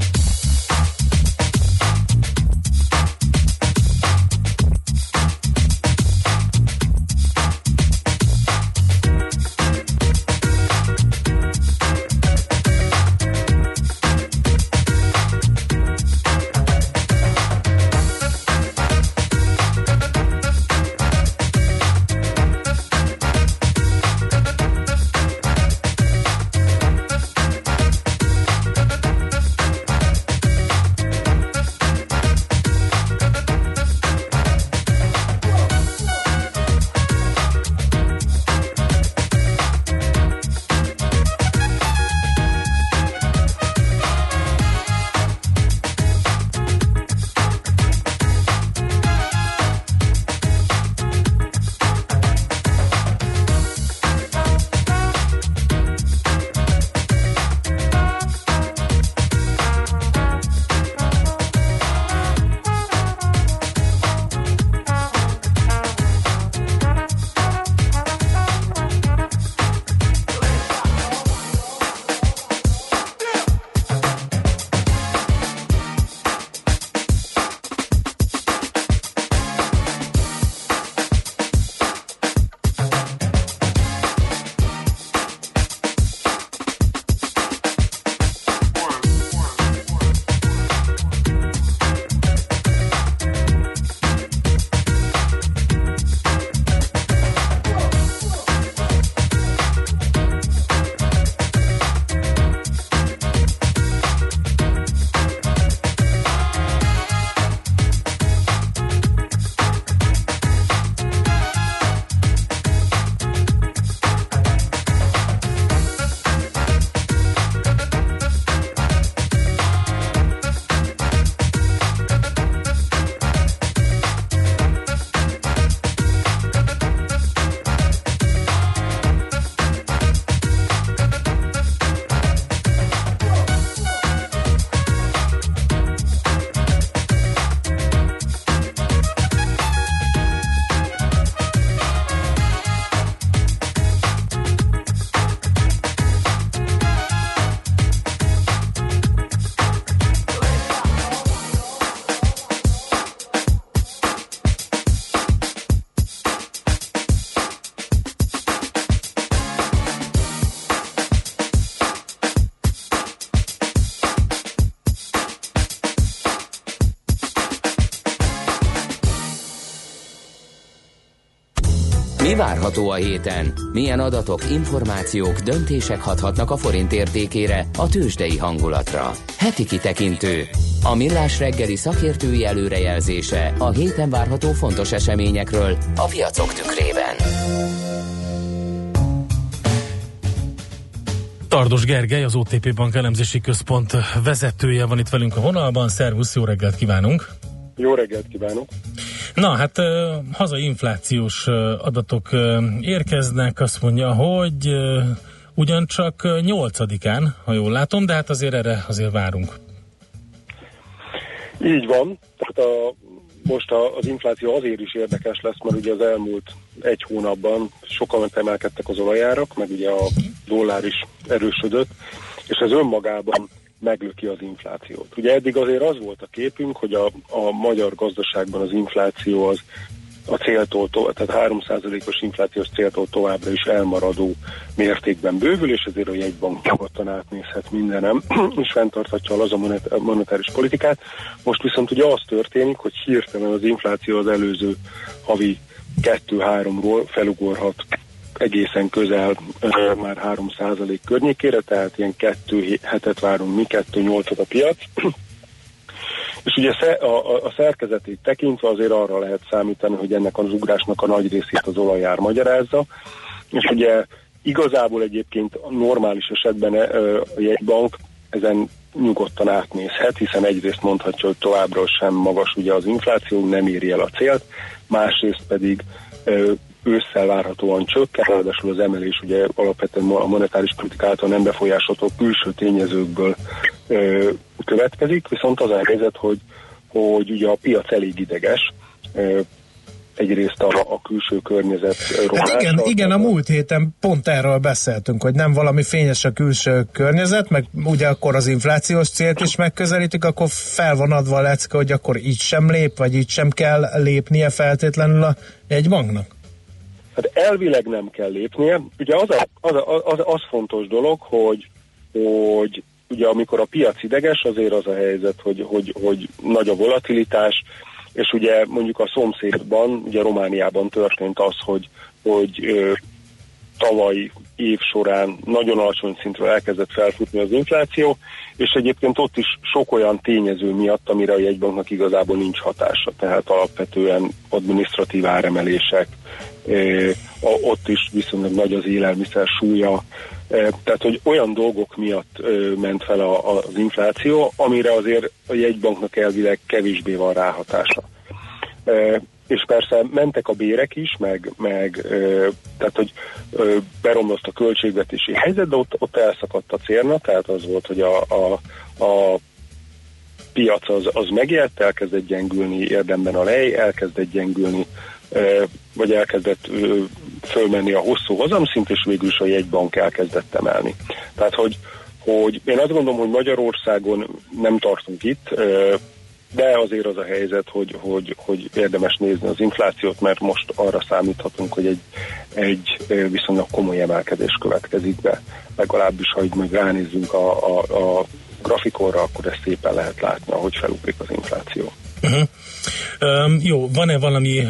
Várható a héten? Milyen adatok, információk, döntések hathatnak a forint értékére, a tőzsdei hangulatra? Heti kitekintő. A millás reggeli szakértői előrejelzése a héten várható fontos eseményekről a piacok tükrében. Tardos Gergely, az OTP Bank elemzési központ vezetője van itt velünk a vonalban. Szervusz, jó reggelt kívánunk! Jó reggelt kívánok! Na hát hazai inflációs adatok érkeznek, azt mondja, hogy ugyancsak ö, 8-án, ha jól látom, de hát azért erre azért várunk. Így van, tehát a, most a, az infláció azért is érdekes lesz, mert ugye az elmúlt egy hónapban sokan emelkedtek az olajárak, meg ugye a dollár is erősödött, és ez önmagában meglöki az inflációt. Ugye eddig azért az volt a képünk, hogy a, a magyar gazdaságban az infláció az a céltól, tehát 3%-os inflációs céltól továbbra is elmaradó mértékben bővül, és ezért a jegybank nyugodtan átnézhet mindenem, és fenntarthatja az a monet- monetáris politikát. Most viszont ugye az történik, hogy hirtelen az infláció az előző havi 2-3-ról felugorhat egészen közel már 3% környékére, tehát ilyen 2 hetet várunk mi, 2-8-at a piac. És ugye a, a, a szerkezetét tekintve azért arra lehet számítani, hogy ennek az ugrásnak a nagy részét az olajár magyarázza, és ugye igazából egyébként normális esetben ö, a jegybank ezen nyugodtan átnézhet, hiszen egyrészt mondhatja, hogy továbbra sem magas ugye az infláció, nem éri el a célt, másrészt pedig ősszel várhatóan csökken, ráadásul az emelés ugye alapvetően a monetáris politika által nem befolyásolható külső tényezőkből ö, következik, viszont az a helyzet, hogy, hogy ugye a piac elég ideges, ö, egyrészt a, a külső környezet rovása. Hát igen, igen, a múlt héten pont erről beszéltünk, hogy nem valami fényes a külső környezet, meg ugye akkor az inflációs célt is megközelítik, akkor fel van adva a lecke, hogy akkor így sem lép, vagy így sem kell lépnie feltétlenül a egy banknak. Hát elvileg nem kell lépnie. Ugye az, a, az, a, az, az fontos dolog, hogy, hogy ugye amikor a piac ideges, azért az a helyzet, hogy, hogy, hogy nagy a volatilitás, és ugye mondjuk a szomszédban, ugye Romániában történt az, hogy, hogy ö, tavaly év során nagyon alacsony szintről elkezdett felfutni az infláció, és egyébként ott is sok olyan tényező miatt, amire a jegybanknak igazából nincs hatása. Tehát alapvetően administratív áremelések, a- ott is viszonylag nagy az élelmiszer súlya, eh, tehát hogy olyan dolgok miatt eh, ment fel az infláció, amire azért a jegybanknak elvileg kevésbé van ráhatása. És persze mentek a bérek is, meg, meg e, tehát, hogy e, beromlott a költségvetési helyzet, de ott, ott elszakadt a célna, tehát az volt, hogy a, a, a piac az, az megélt, elkezdett gyengülni érdemben a lej, elkezdett gyengülni, e, vagy elkezdett ö, fölmenni a hosszú hozamszint, és végül is a jegybank elkezdett emelni. Tehát, hogy, hogy én azt gondolom, hogy Magyarországon nem tartunk itt, ö, de azért az a helyzet, hogy, hogy, hogy érdemes nézni az inflációt, mert most arra számíthatunk, hogy egy, egy viszonylag komoly emelkedés következik be. Legalábbis, ha így meg ránézzünk a, a, a grafikonra, akkor ezt szépen lehet látni, ahogy felugrik az infláció. Uh-huh. Um, jó, van-e valami,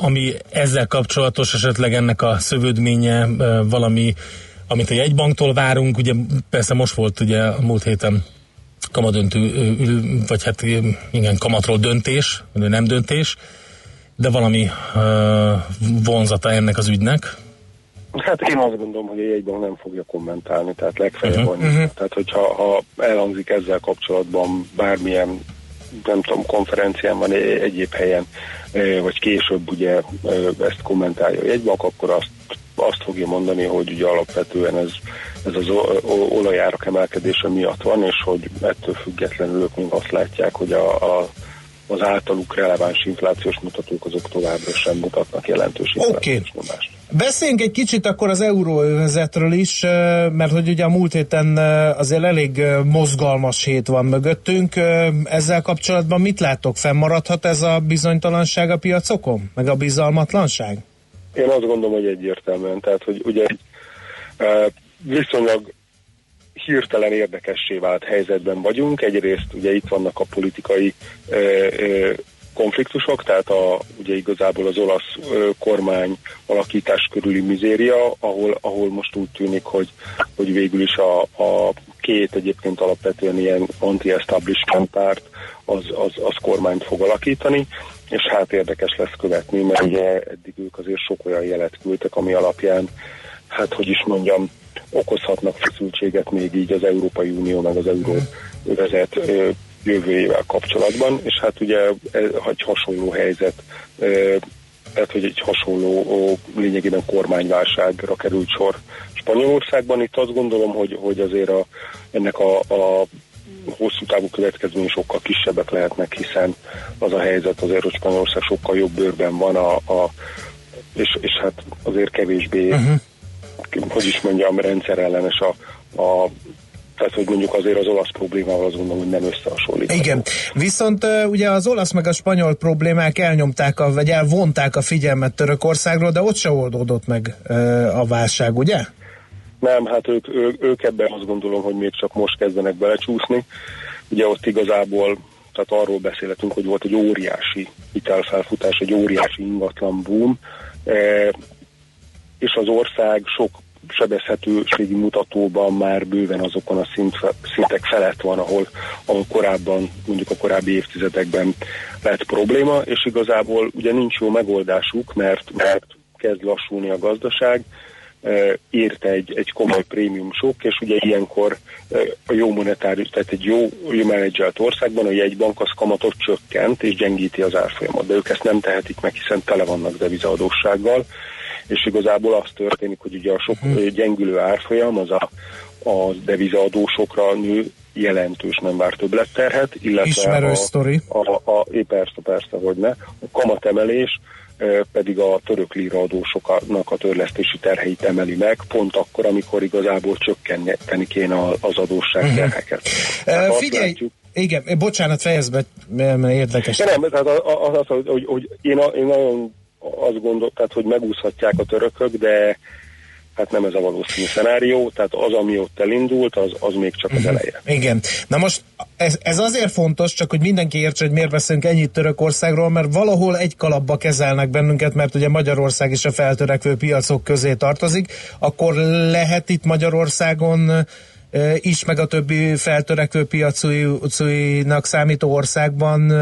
ami ezzel kapcsolatos, esetleg ennek a szövődménye, valami, amit a jegybanktól várunk, ugye persze most volt ugye a múlt héten kamadöntő, vagy hát igen, kamatról döntés, nem döntés, de valami vonzata ennek az ügynek? Hát én azt gondolom, hogy a nem fogja kommentálni, tehát legfeljebb uh-huh, mhm. Tehát, hogyha ha elhangzik ezzel kapcsolatban bármilyen nem tudom, konferencián van egy- egyéb helyen, eh, vagy később ugye eh, ezt kommentálja a jegybank, akkor azt, azt fogja mondani, hogy ugye alapvetően ez, ez az olajárak emelkedése miatt van, és hogy ettől függetlenül ők még azt látják, hogy a, a az általuk releváns inflációs mutatók azok továbbra sem mutatnak jelentős inflációs nyomást. Beszéljünk egy kicsit akkor az euróövezetről is, mert hogy ugye a múlt héten azért elég mozgalmas hét van mögöttünk. Ezzel kapcsolatban mit látok? Fennmaradhat ez a bizonytalanság a piacokon? Meg a bizalmatlanság? Én azt gondolom, hogy egyértelműen, tehát hogy ugye egy viszonylag hirtelen érdekessé vált helyzetben vagyunk. Egyrészt ugye itt vannak a politikai konfliktusok, tehát a, ugye igazából az olasz ö, kormány alakítás körüli mizéria, ahol, ahol most úgy tűnik, hogy, hogy végül is a, a két egyébként alapvetően ilyen anti-establishment párt az, az, az kormányt fog alakítani, és hát érdekes lesz követni, mert ugye eddig ők azért sok olyan jelet küldtek, ami alapján, hát hogy is mondjam, okozhatnak feszültséget még így az Európai Unió meg az Euróvezet jövőjével kapcsolatban, és hát ugye ez egy hasonló helyzet, tehát hogy egy hasonló lényegében kormányválságra került sor Spanyolországban. Itt azt gondolom, hogy, hogy azért a, ennek a, a hosszú távú következményei sokkal kisebbek lehetnek, hiszen az a helyzet azért, hogy Spanyolország sokkal jobb bőrben van, a, a, és, és hát azért kevésbé, uh-huh. hogy is mondjam, rendszerellenes a, a tehát, hogy mondjuk azért az olasz problémával azt gondolom, hogy nem összehasonlítható. Igen, viszont ugye az olasz meg a spanyol problémák elnyomták, a, vagy elvonták a figyelmet Törökországról, de ott se oldódott meg a válság, ugye? Nem, hát ők, ők, ők ebben azt gondolom, hogy még csak most kezdenek belecsúszni. Ugye ott igazából, tehát arról beszélhetünk, hogy volt egy óriási hitelfelfutás, egy óriási ingatlan boom, e, és az ország sok sebezhetőségi mutatóban már bőven azokon a szint, szintek felett van, ahol, ahol korábban, mondjuk a korábbi évtizedekben lett probléma, és igazából ugye nincs jó megoldásuk, mert, mert kezd lassulni a gazdaság, eh, érte egy, egy komoly prémium sok, és ugye ilyenkor a jó monetáris, tehát egy jó, jó menedzselt országban a jegybank az kamatot csökkent, és gyengíti az árfolyamot, de ők ezt nem tehetik meg, hiszen tele vannak devizaadóssággal, és igazából az történik, hogy ugye a sok uh-huh. gyengülő árfolyam az a, a devizaadósokra nő jelentős nem vár többletterhet, illetve Ismerős a, sztori. a, a, a, persze, persze, hogy ne, a kamatemelés pedig a török adósoknak a törlesztési terheit emeli meg, pont akkor, amikor igazából csökkenteni kéne az adósságterheket. Uh, azt figyelj, látjuk- igen, bocsánat, fejezd be, mert érdekes. De nem, tehát az, az, az hogy, hogy én, a, én nagyon azt gondolom, tehát, hogy megúszhatják a törökök, de hát nem ez a valószínű szenárió, tehát az, ami ott elindult, az, az még csak az Mhm. eleje. Igen. Na most ez, ez azért fontos, csak hogy mindenki értse, hogy miért beszélünk ennyit Törökországról, mert valahol egy kalapba kezelnek bennünket, mert ugye Magyarország is a feltörekvő piacok közé tartozik, akkor lehet itt Magyarországon is, meg a többi feltörekvő piacúinak számító országban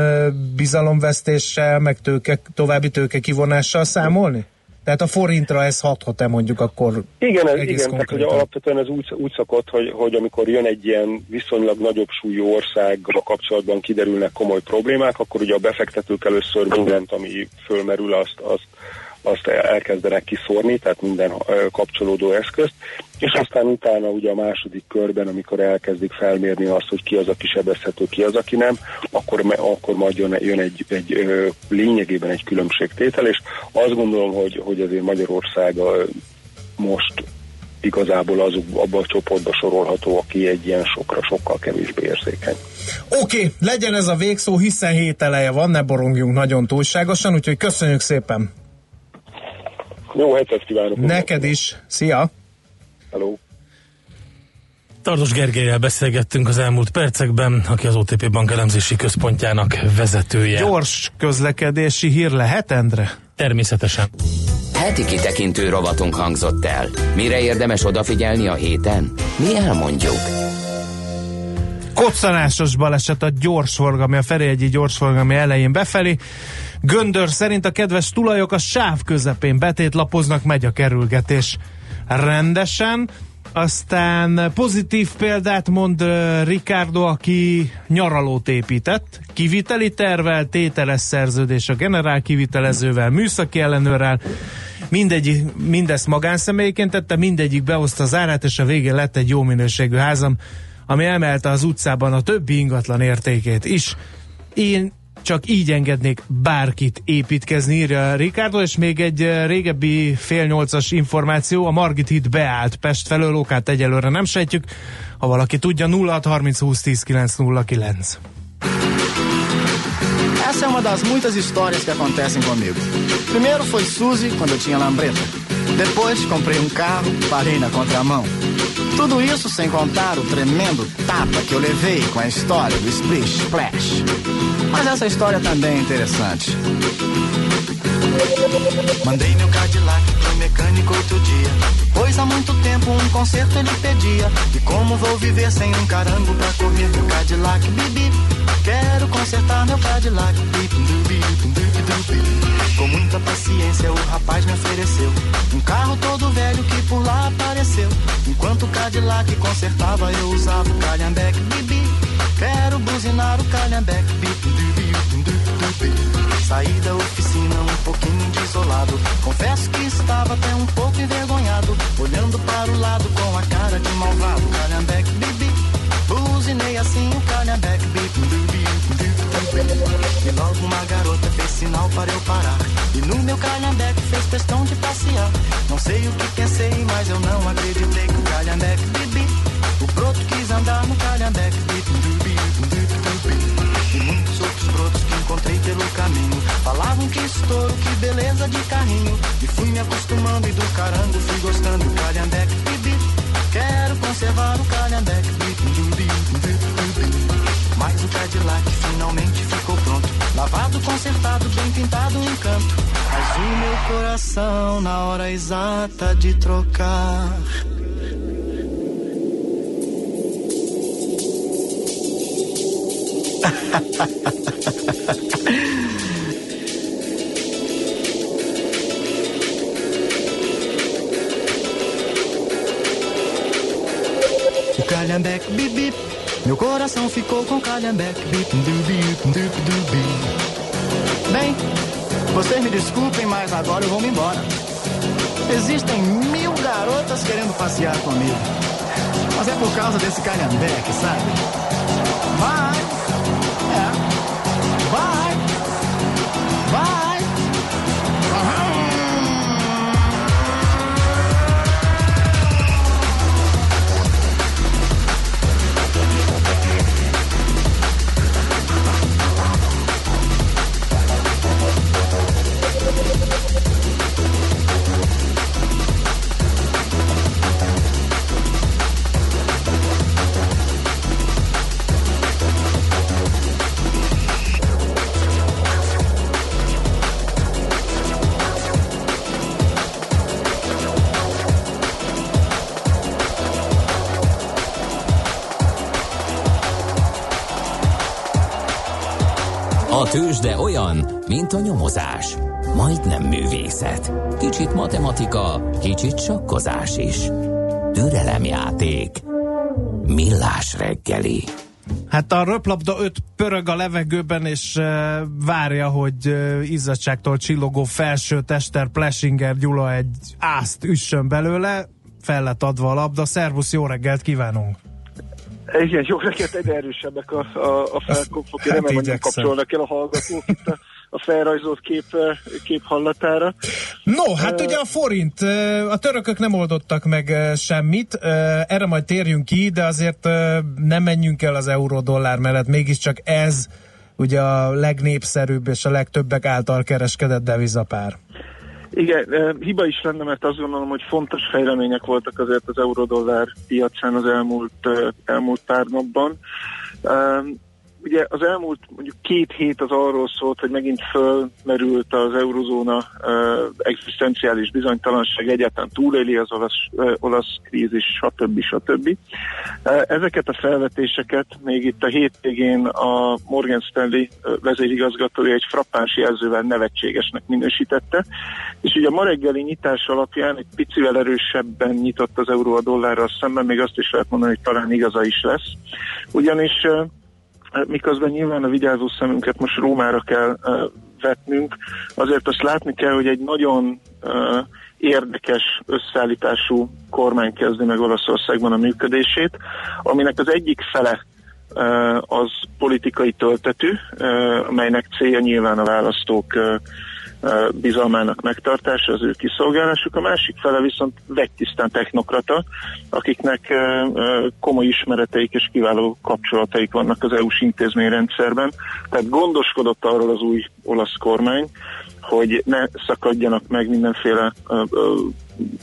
bizalomvesztéssel, meg tőke, további tőke kivonással számolni? Tehát a forintra ez hathat-e mondjuk akkor Igen, ez, igen tehát hogy alapvetően ez úgy, úgy szokott, hogy, hogy amikor jön egy ilyen viszonylag nagyobb súlyú országgal kapcsolatban kiderülnek komoly problémák, akkor ugye a befektetők először mindent, ami fölmerül, azt, azt, azt elkezdenek kiszórni, tehát minden kapcsolódó eszközt, és aztán utána ugye a második körben, amikor elkezdik felmérni azt, hogy ki az, aki sebezhető, ki az, aki nem, akkor, akkor majd jön, jön egy, egy lényegében egy különbségtétel, és azt gondolom, hogy, hogy azért Magyarország most igazából az abban a csoportba sorolható, aki egy ilyen sokra sokkal kevésbé érzékeny. Oké, okay, legyen ez a végszó, hiszen hét eleje van, ne borongjunk nagyon túlságosan, úgyhogy köszönjük szépen. Jó hetet kívánok! Neked is. Szia! Hello! Tardos Gergelyel beszélgettünk az elmúlt percekben, aki az OTP Bank elemzési központjának vezetője. Gyors közlekedési hír lehet, Endre? Természetesen. Heti kitekintő rovatunk hangzott el. Mire érdemes odafigyelni a héten? Mi elmondjuk. Koccanásos baleset a gyorsforgalmi, a Ferihegyi gyorsforgalmi elején befelé. Göndör szerint a kedves tulajok a sáv közepén betétlapoznak, megy a kerülgetés rendesen. Aztán pozitív példát mond uh, Ricardo, aki nyaralót épített, kiviteli tervel, tételes szerződés a generál kivitelezővel, műszaki ellenőrrel, mindegy, mindezt magánszemélyként tette, mindegyik behozta az árát, és a végén lett egy jó minőségű házam, ami emelte az utcában a többi ingatlan értékét is. Én csak így engednék bárkit építkezni, írja Ricardo, és még egy eh, régebbi fél nyolcas információ, a Margit híd beállt Pest felől, okát egyelőre nem sejtjük, ha valaki tudja 0630 20 10 909. Essa é uma das muitas histórias que acontecem comigo. Primeiro foi Suzy, quando eu tinha lambreta. Depois comprei um carro, parei na contramão. Tudo isso sem contar o tremendo tapa que eu levei com a história do Splish Splash. Mas essa história também é interessante. Mandei meu Cadillac pro mecânico outro dia. Pois há muito tempo um conserto ele pedia. E como vou viver sem um carango pra correr meu Cadillac, bibi? Quero consertar meu Cadillac, bip, dubi, dubi, Com muita paciência o rapaz me ofereceu um carro todo velho que por lá apareceu. Enquanto o Cadillac consertava eu usava o calhambeque, bibi. Quero buzinar o calhambeque, dubi. Saí da oficina um pouquinho desolado. Confesso que estava até um pouco envergonhado. Olhando para o lado com a cara de malvado. Calhambeque, bibi. Buzinei assim o calhambeque, bibi, bibi, bibi. E logo uma garota fez sinal para eu parar. E no meu calhambeque fez questão de passear. Não sei o que pensei, mas eu não acreditei que o calhambeque, bibi. O broto quis andar no calhambeque, bibi. E muitos outros brotos que encontrei pelo caminho Falavam que estouro, que beleza de carrinho E fui me acostumando e do carango fui gostando Calhambeque, bibi Quero conservar o calhambeque, bibi. Mas o Cadillac finalmente ficou pronto. Lavado, consertado, bem pintado, um encanto Mas o meu coração na hora exata de trocar. O calhambeque bip bip Meu coração ficou com calhambeque. Bem, vocês me desculpem, mas agora eu vou me embora. Existem mil garotas querendo passear comigo. Mas é por causa desse calhambeque, sabe? Vai, tőzsde olyan, mint a nyomozás. Majdnem művészet. Kicsit matematika, kicsit sakkozás is. Türelemjáték. Millás reggeli. Hát a röplabda öt pörög a levegőben, és uh, várja, hogy uh, izzadságtól csillogó felső tester Plesinger Gyula egy ászt üssön belőle, fel lett adva a labda. Szervusz, jó reggelt kívánunk! Igen, jó reggelt, egyre erősebbek a, a, a felkopfok. Hát remélem, hogy nem kapcsolnak el a hallgatók itt a, a felrajzolt kép, kép hallatára. No, hát ugye a forint, a törökök nem oldottak meg semmit, erre majd térjünk ki, de azért nem menjünk el az euró-dollár mellett, mégiscsak ez ugye a legnépszerűbb és a legtöbbek által kereskedett devizapár. Igen, hiba is lenne, mert azt gondolom, hogy fontos fejlemények voltak azért az eurodollár piacán az elmúlt, elmúlt pár napban. Ugye az elmúlt mondjuk két hét az arról szólt, hogy megint fölmerült az eurozóna uh, egzisztenciális bizonytalanság, egyáltalán túléli az olasz, uh, olasz krízis, stb. stb. Uh, ezeket a felvetéseket még itt a hétvégén a Morgan Stanley vezérigazgatója egy frappáns jelzővel nevetségesnek minősítette, és ugye a ma reggeli nyitás alapján egy picivel erősebben nyitott az euró a dollárral szemben, még azt is lehet mondani, hogy talán igaza is lesz. Ugyanis uh, miközben nyilván a vigyázó szemünket most Rómára kell vetnünk, azért azt látni kell, hogy egy nagyon érdekes összeállítású kormány kezdi meg Olaszországban a működését, aminek az egyik fele az politikai töltetű, amelynek célja nyilván a választók bizalmának megtartása, az ő kiszolgálásuk. A másik fele viszont vegytisztán technokrata, akiknek komoly ismereteik és kiváló kapcsolataik vannak az EU-s intézményrendszerben. Tehát gondoskodott arról az új olasz kormány, hogy ne szakadjanak meg mindenféle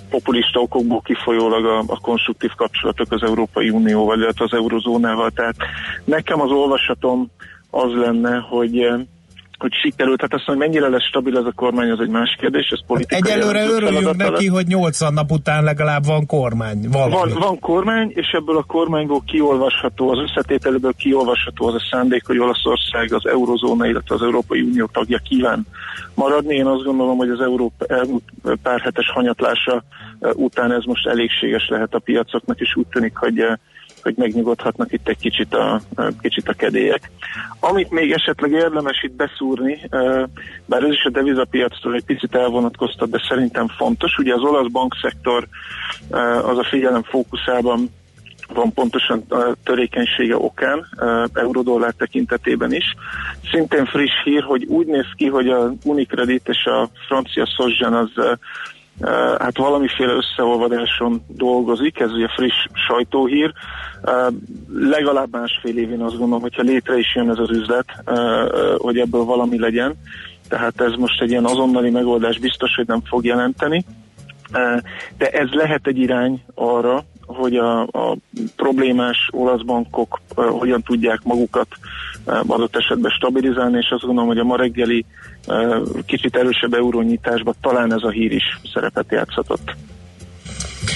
populista okokból kifolyólag a, a konstruktív kapcsolatok az Európai Unióval, illetve az eurozónával. Tehát nekem az olvasatom az lenne, hogy hogy sikerült, hát azt hogy mennyire lesz stabil ez a kormány, az egy más kérdés, ez politikai Egyelőre jelentős örüljünk neki, lesz. hogy 80 nap után legalább van kormány. Valami. Van, van kormány, és ebből a kormányból kiolvasható, az összetételéből kiolvasható az a szándék, hogy Olaszország az eurozóna, illetve az Európai Unió tagja kíván maradni. Én azt gondolom, hogy az Európa pár hetes hanyatlása eh, után ez most elégséges lehet a piacoknak, és úgy tűnik, hogy eh, hogy megnyugodhatnak itt egy kicsit a, kicsit a kedélyek. Amit még esetleg érdemes itt beszúrni, bár ez is a devizapiactól egy picit elvonatkoztat, de szerintem fontos, ugye az olasz bankszektor az a figyelem fókuszában van pontosan a törékenysége okán, eurodollár tekintetében is. Szintén friss hír, hogy úgy néz ki, hogy a Unicredit és a francia Sozgen az hát valamiféle összeolvadáson dolgozik, ez ugye friss sajtóhír. Legalább másfél évén azt gondolom, hogyha létre is jön ez az üzlet, hogy ebből valami legyen. Tehát ez most egy ilyen azonnali megoldás biztos, hogy nem fog jelenteni. De ez lehet egy irány arra, hogy a, a problémás olasz bankok hogyan tudják magukat adott esetben stabilizálni, és azt gondolom, hogy a ma reggeli uh, kicsit erősebb eurónyitásban talán ez a hír is szerepet játszhatott.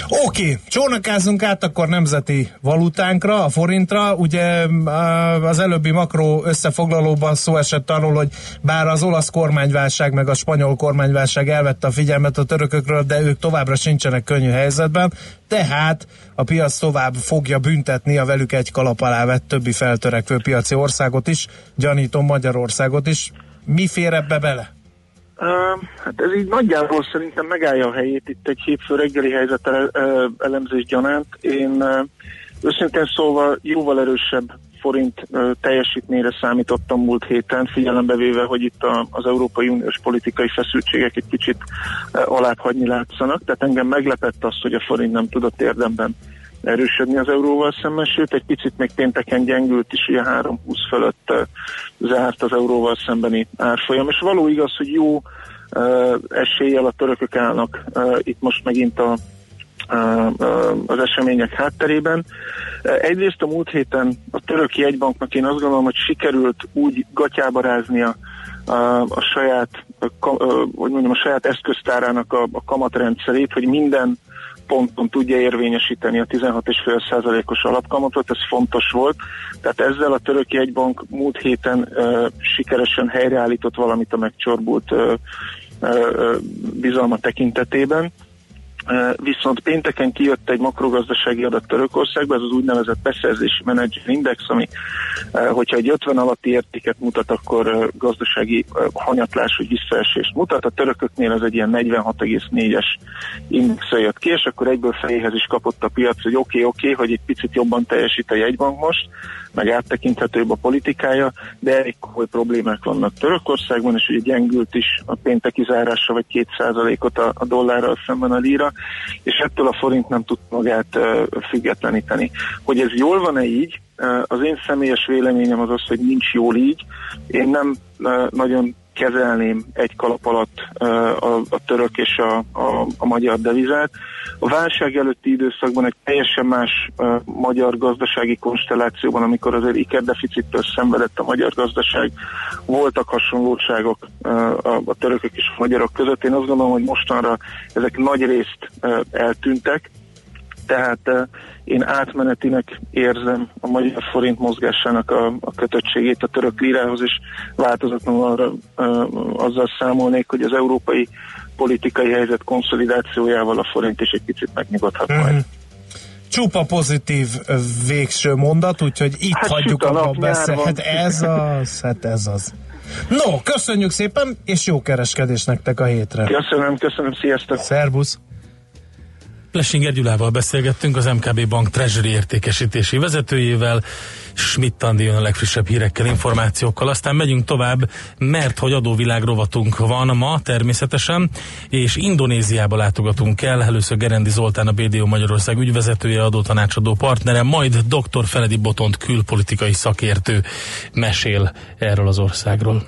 Oké, okay, csónakázunk át akkor nemzeti valutánkra, a forintra. Ugye az előbbi makró összefoglalóban szó esett arról, hogy bár az olasz kormányválság meg a spanyol kormányválság elvette a figyelmet a törökökről, de ők továbbra sincsenek könnyű helyzetben, tehát a piac tovább fogja büntetni a velük egy kalap alá vett többi feltörekvő piaci országot is, gyanítom Magyarországot is. Mi fér ebbe bele? Uh, hát ez így nagyjából szerintem megállja a helyét itt egy hétfő reggeli helyzet ele- ö, elemzés gyanánt. Én uh, őszintén szólva jóval erősebb forint teljesítményre számítottam múlt héten, figyelembe véve, hogy itt a, az Európai Uniós politikai feszültségek egy kicsit alább hagyni látszanak. Tehát engem meglepett az, hogy a forint nem tudott érdemben erősödni az euróval szemben, sőt egy picit még pénteken gyengült is, ugye 3-20 fölött zárt az euróval szembeni árfolyam, és való igaz, hogy jó eséllyel a törökök állnak itt most megint a, az események hátterében. Egyrészt a múlt héten a török jegybanknak én azt gondolom, hogy sikerült úgy gatyába ráznia a, a saját, a, ö, hogy mondjam, a saját eszköztárának a, a kamatrendszerét, hogy minden ponton tudja érvényesíteni a 16,5%-os alapkamatot, ez fontos volt. Tehát ezzel a török jegybank múlt héten uh, sikeresen helyreállított valamit a megcsorbult uh, uh, bizalma tekintetében. Viszont pénteken kijött egy makrogazdasági adat Törökországban, ez az úgynevezett beszerzési menedzser index, ami hogyha egy 50 alatti értéket mutat, akkor gazdasági hanyatlás vagy visszaesést mutat. A törököknél ez egy ilyen 46,4-es indexre jött ki, és akkor egyből fejéhez is kapott a piac, hogy oké, okay, oké, okay, hogy egy picit jobban teljesít a jegybank most, meg áttekinthetőbb a politikája, de elég komoly problémák vannak Törökországban, és ugye gyengült is a pénteki zárásra, vagy 2%-ot a, a dollárral szemben a líra, és ettől a forint nem tud magát függetleníteni. Hogy ez jól van-e így, az én személyes véleményem az az, hogy nincs jól így. Én nem nagyon kezelném egy kalap alatt a, a török és a, a, a magyar devizát. A válság előtti időszakban egy teljesen más magyar gazdasági konstellációban, amikor azért ikerdeficittől szenvedett a magyar gazdaság, voltak hasonlóságok a, törökök és a magyarok között. Én azt gondolom, hogy mostanra ezek nagy részt eltűntek, tehát én átmenetinek érzem a magyar forint mozgásának a, a kötöttségét a török lírához, és változatlanul arra azzal számolnék, hogy az európai politikai helyzet konszolidációjával a forint is egy picit megnyugodhat Mhm. majd. Csupa pozitív végső mondat, úgyhogy itt Hát hagyjuk a abba beszél. Hát ez az, hát ez az. No, köszönjük szépen, és jó kereskedés nektek a hétre. Köszönöm, köszönöm, sziasztok! Szervusz! Plesinger Gyulával beszélgettünk, az MKB Bank Treasury értékesítési vezetőjével, Schmidt Andi jön a legfrissebb hírekkel, információkkal, aztán megyünk tovább, mert hogy adóvilág rovatunk van ma természetesen, és Indonéziába látogatunk el, először Gerendi Zoltán, a BDO Magyarország ügyvezetője, adótanácsadó partnere, majd dr. Feledi Botont külpolitikai szakértő mesél erről az országról.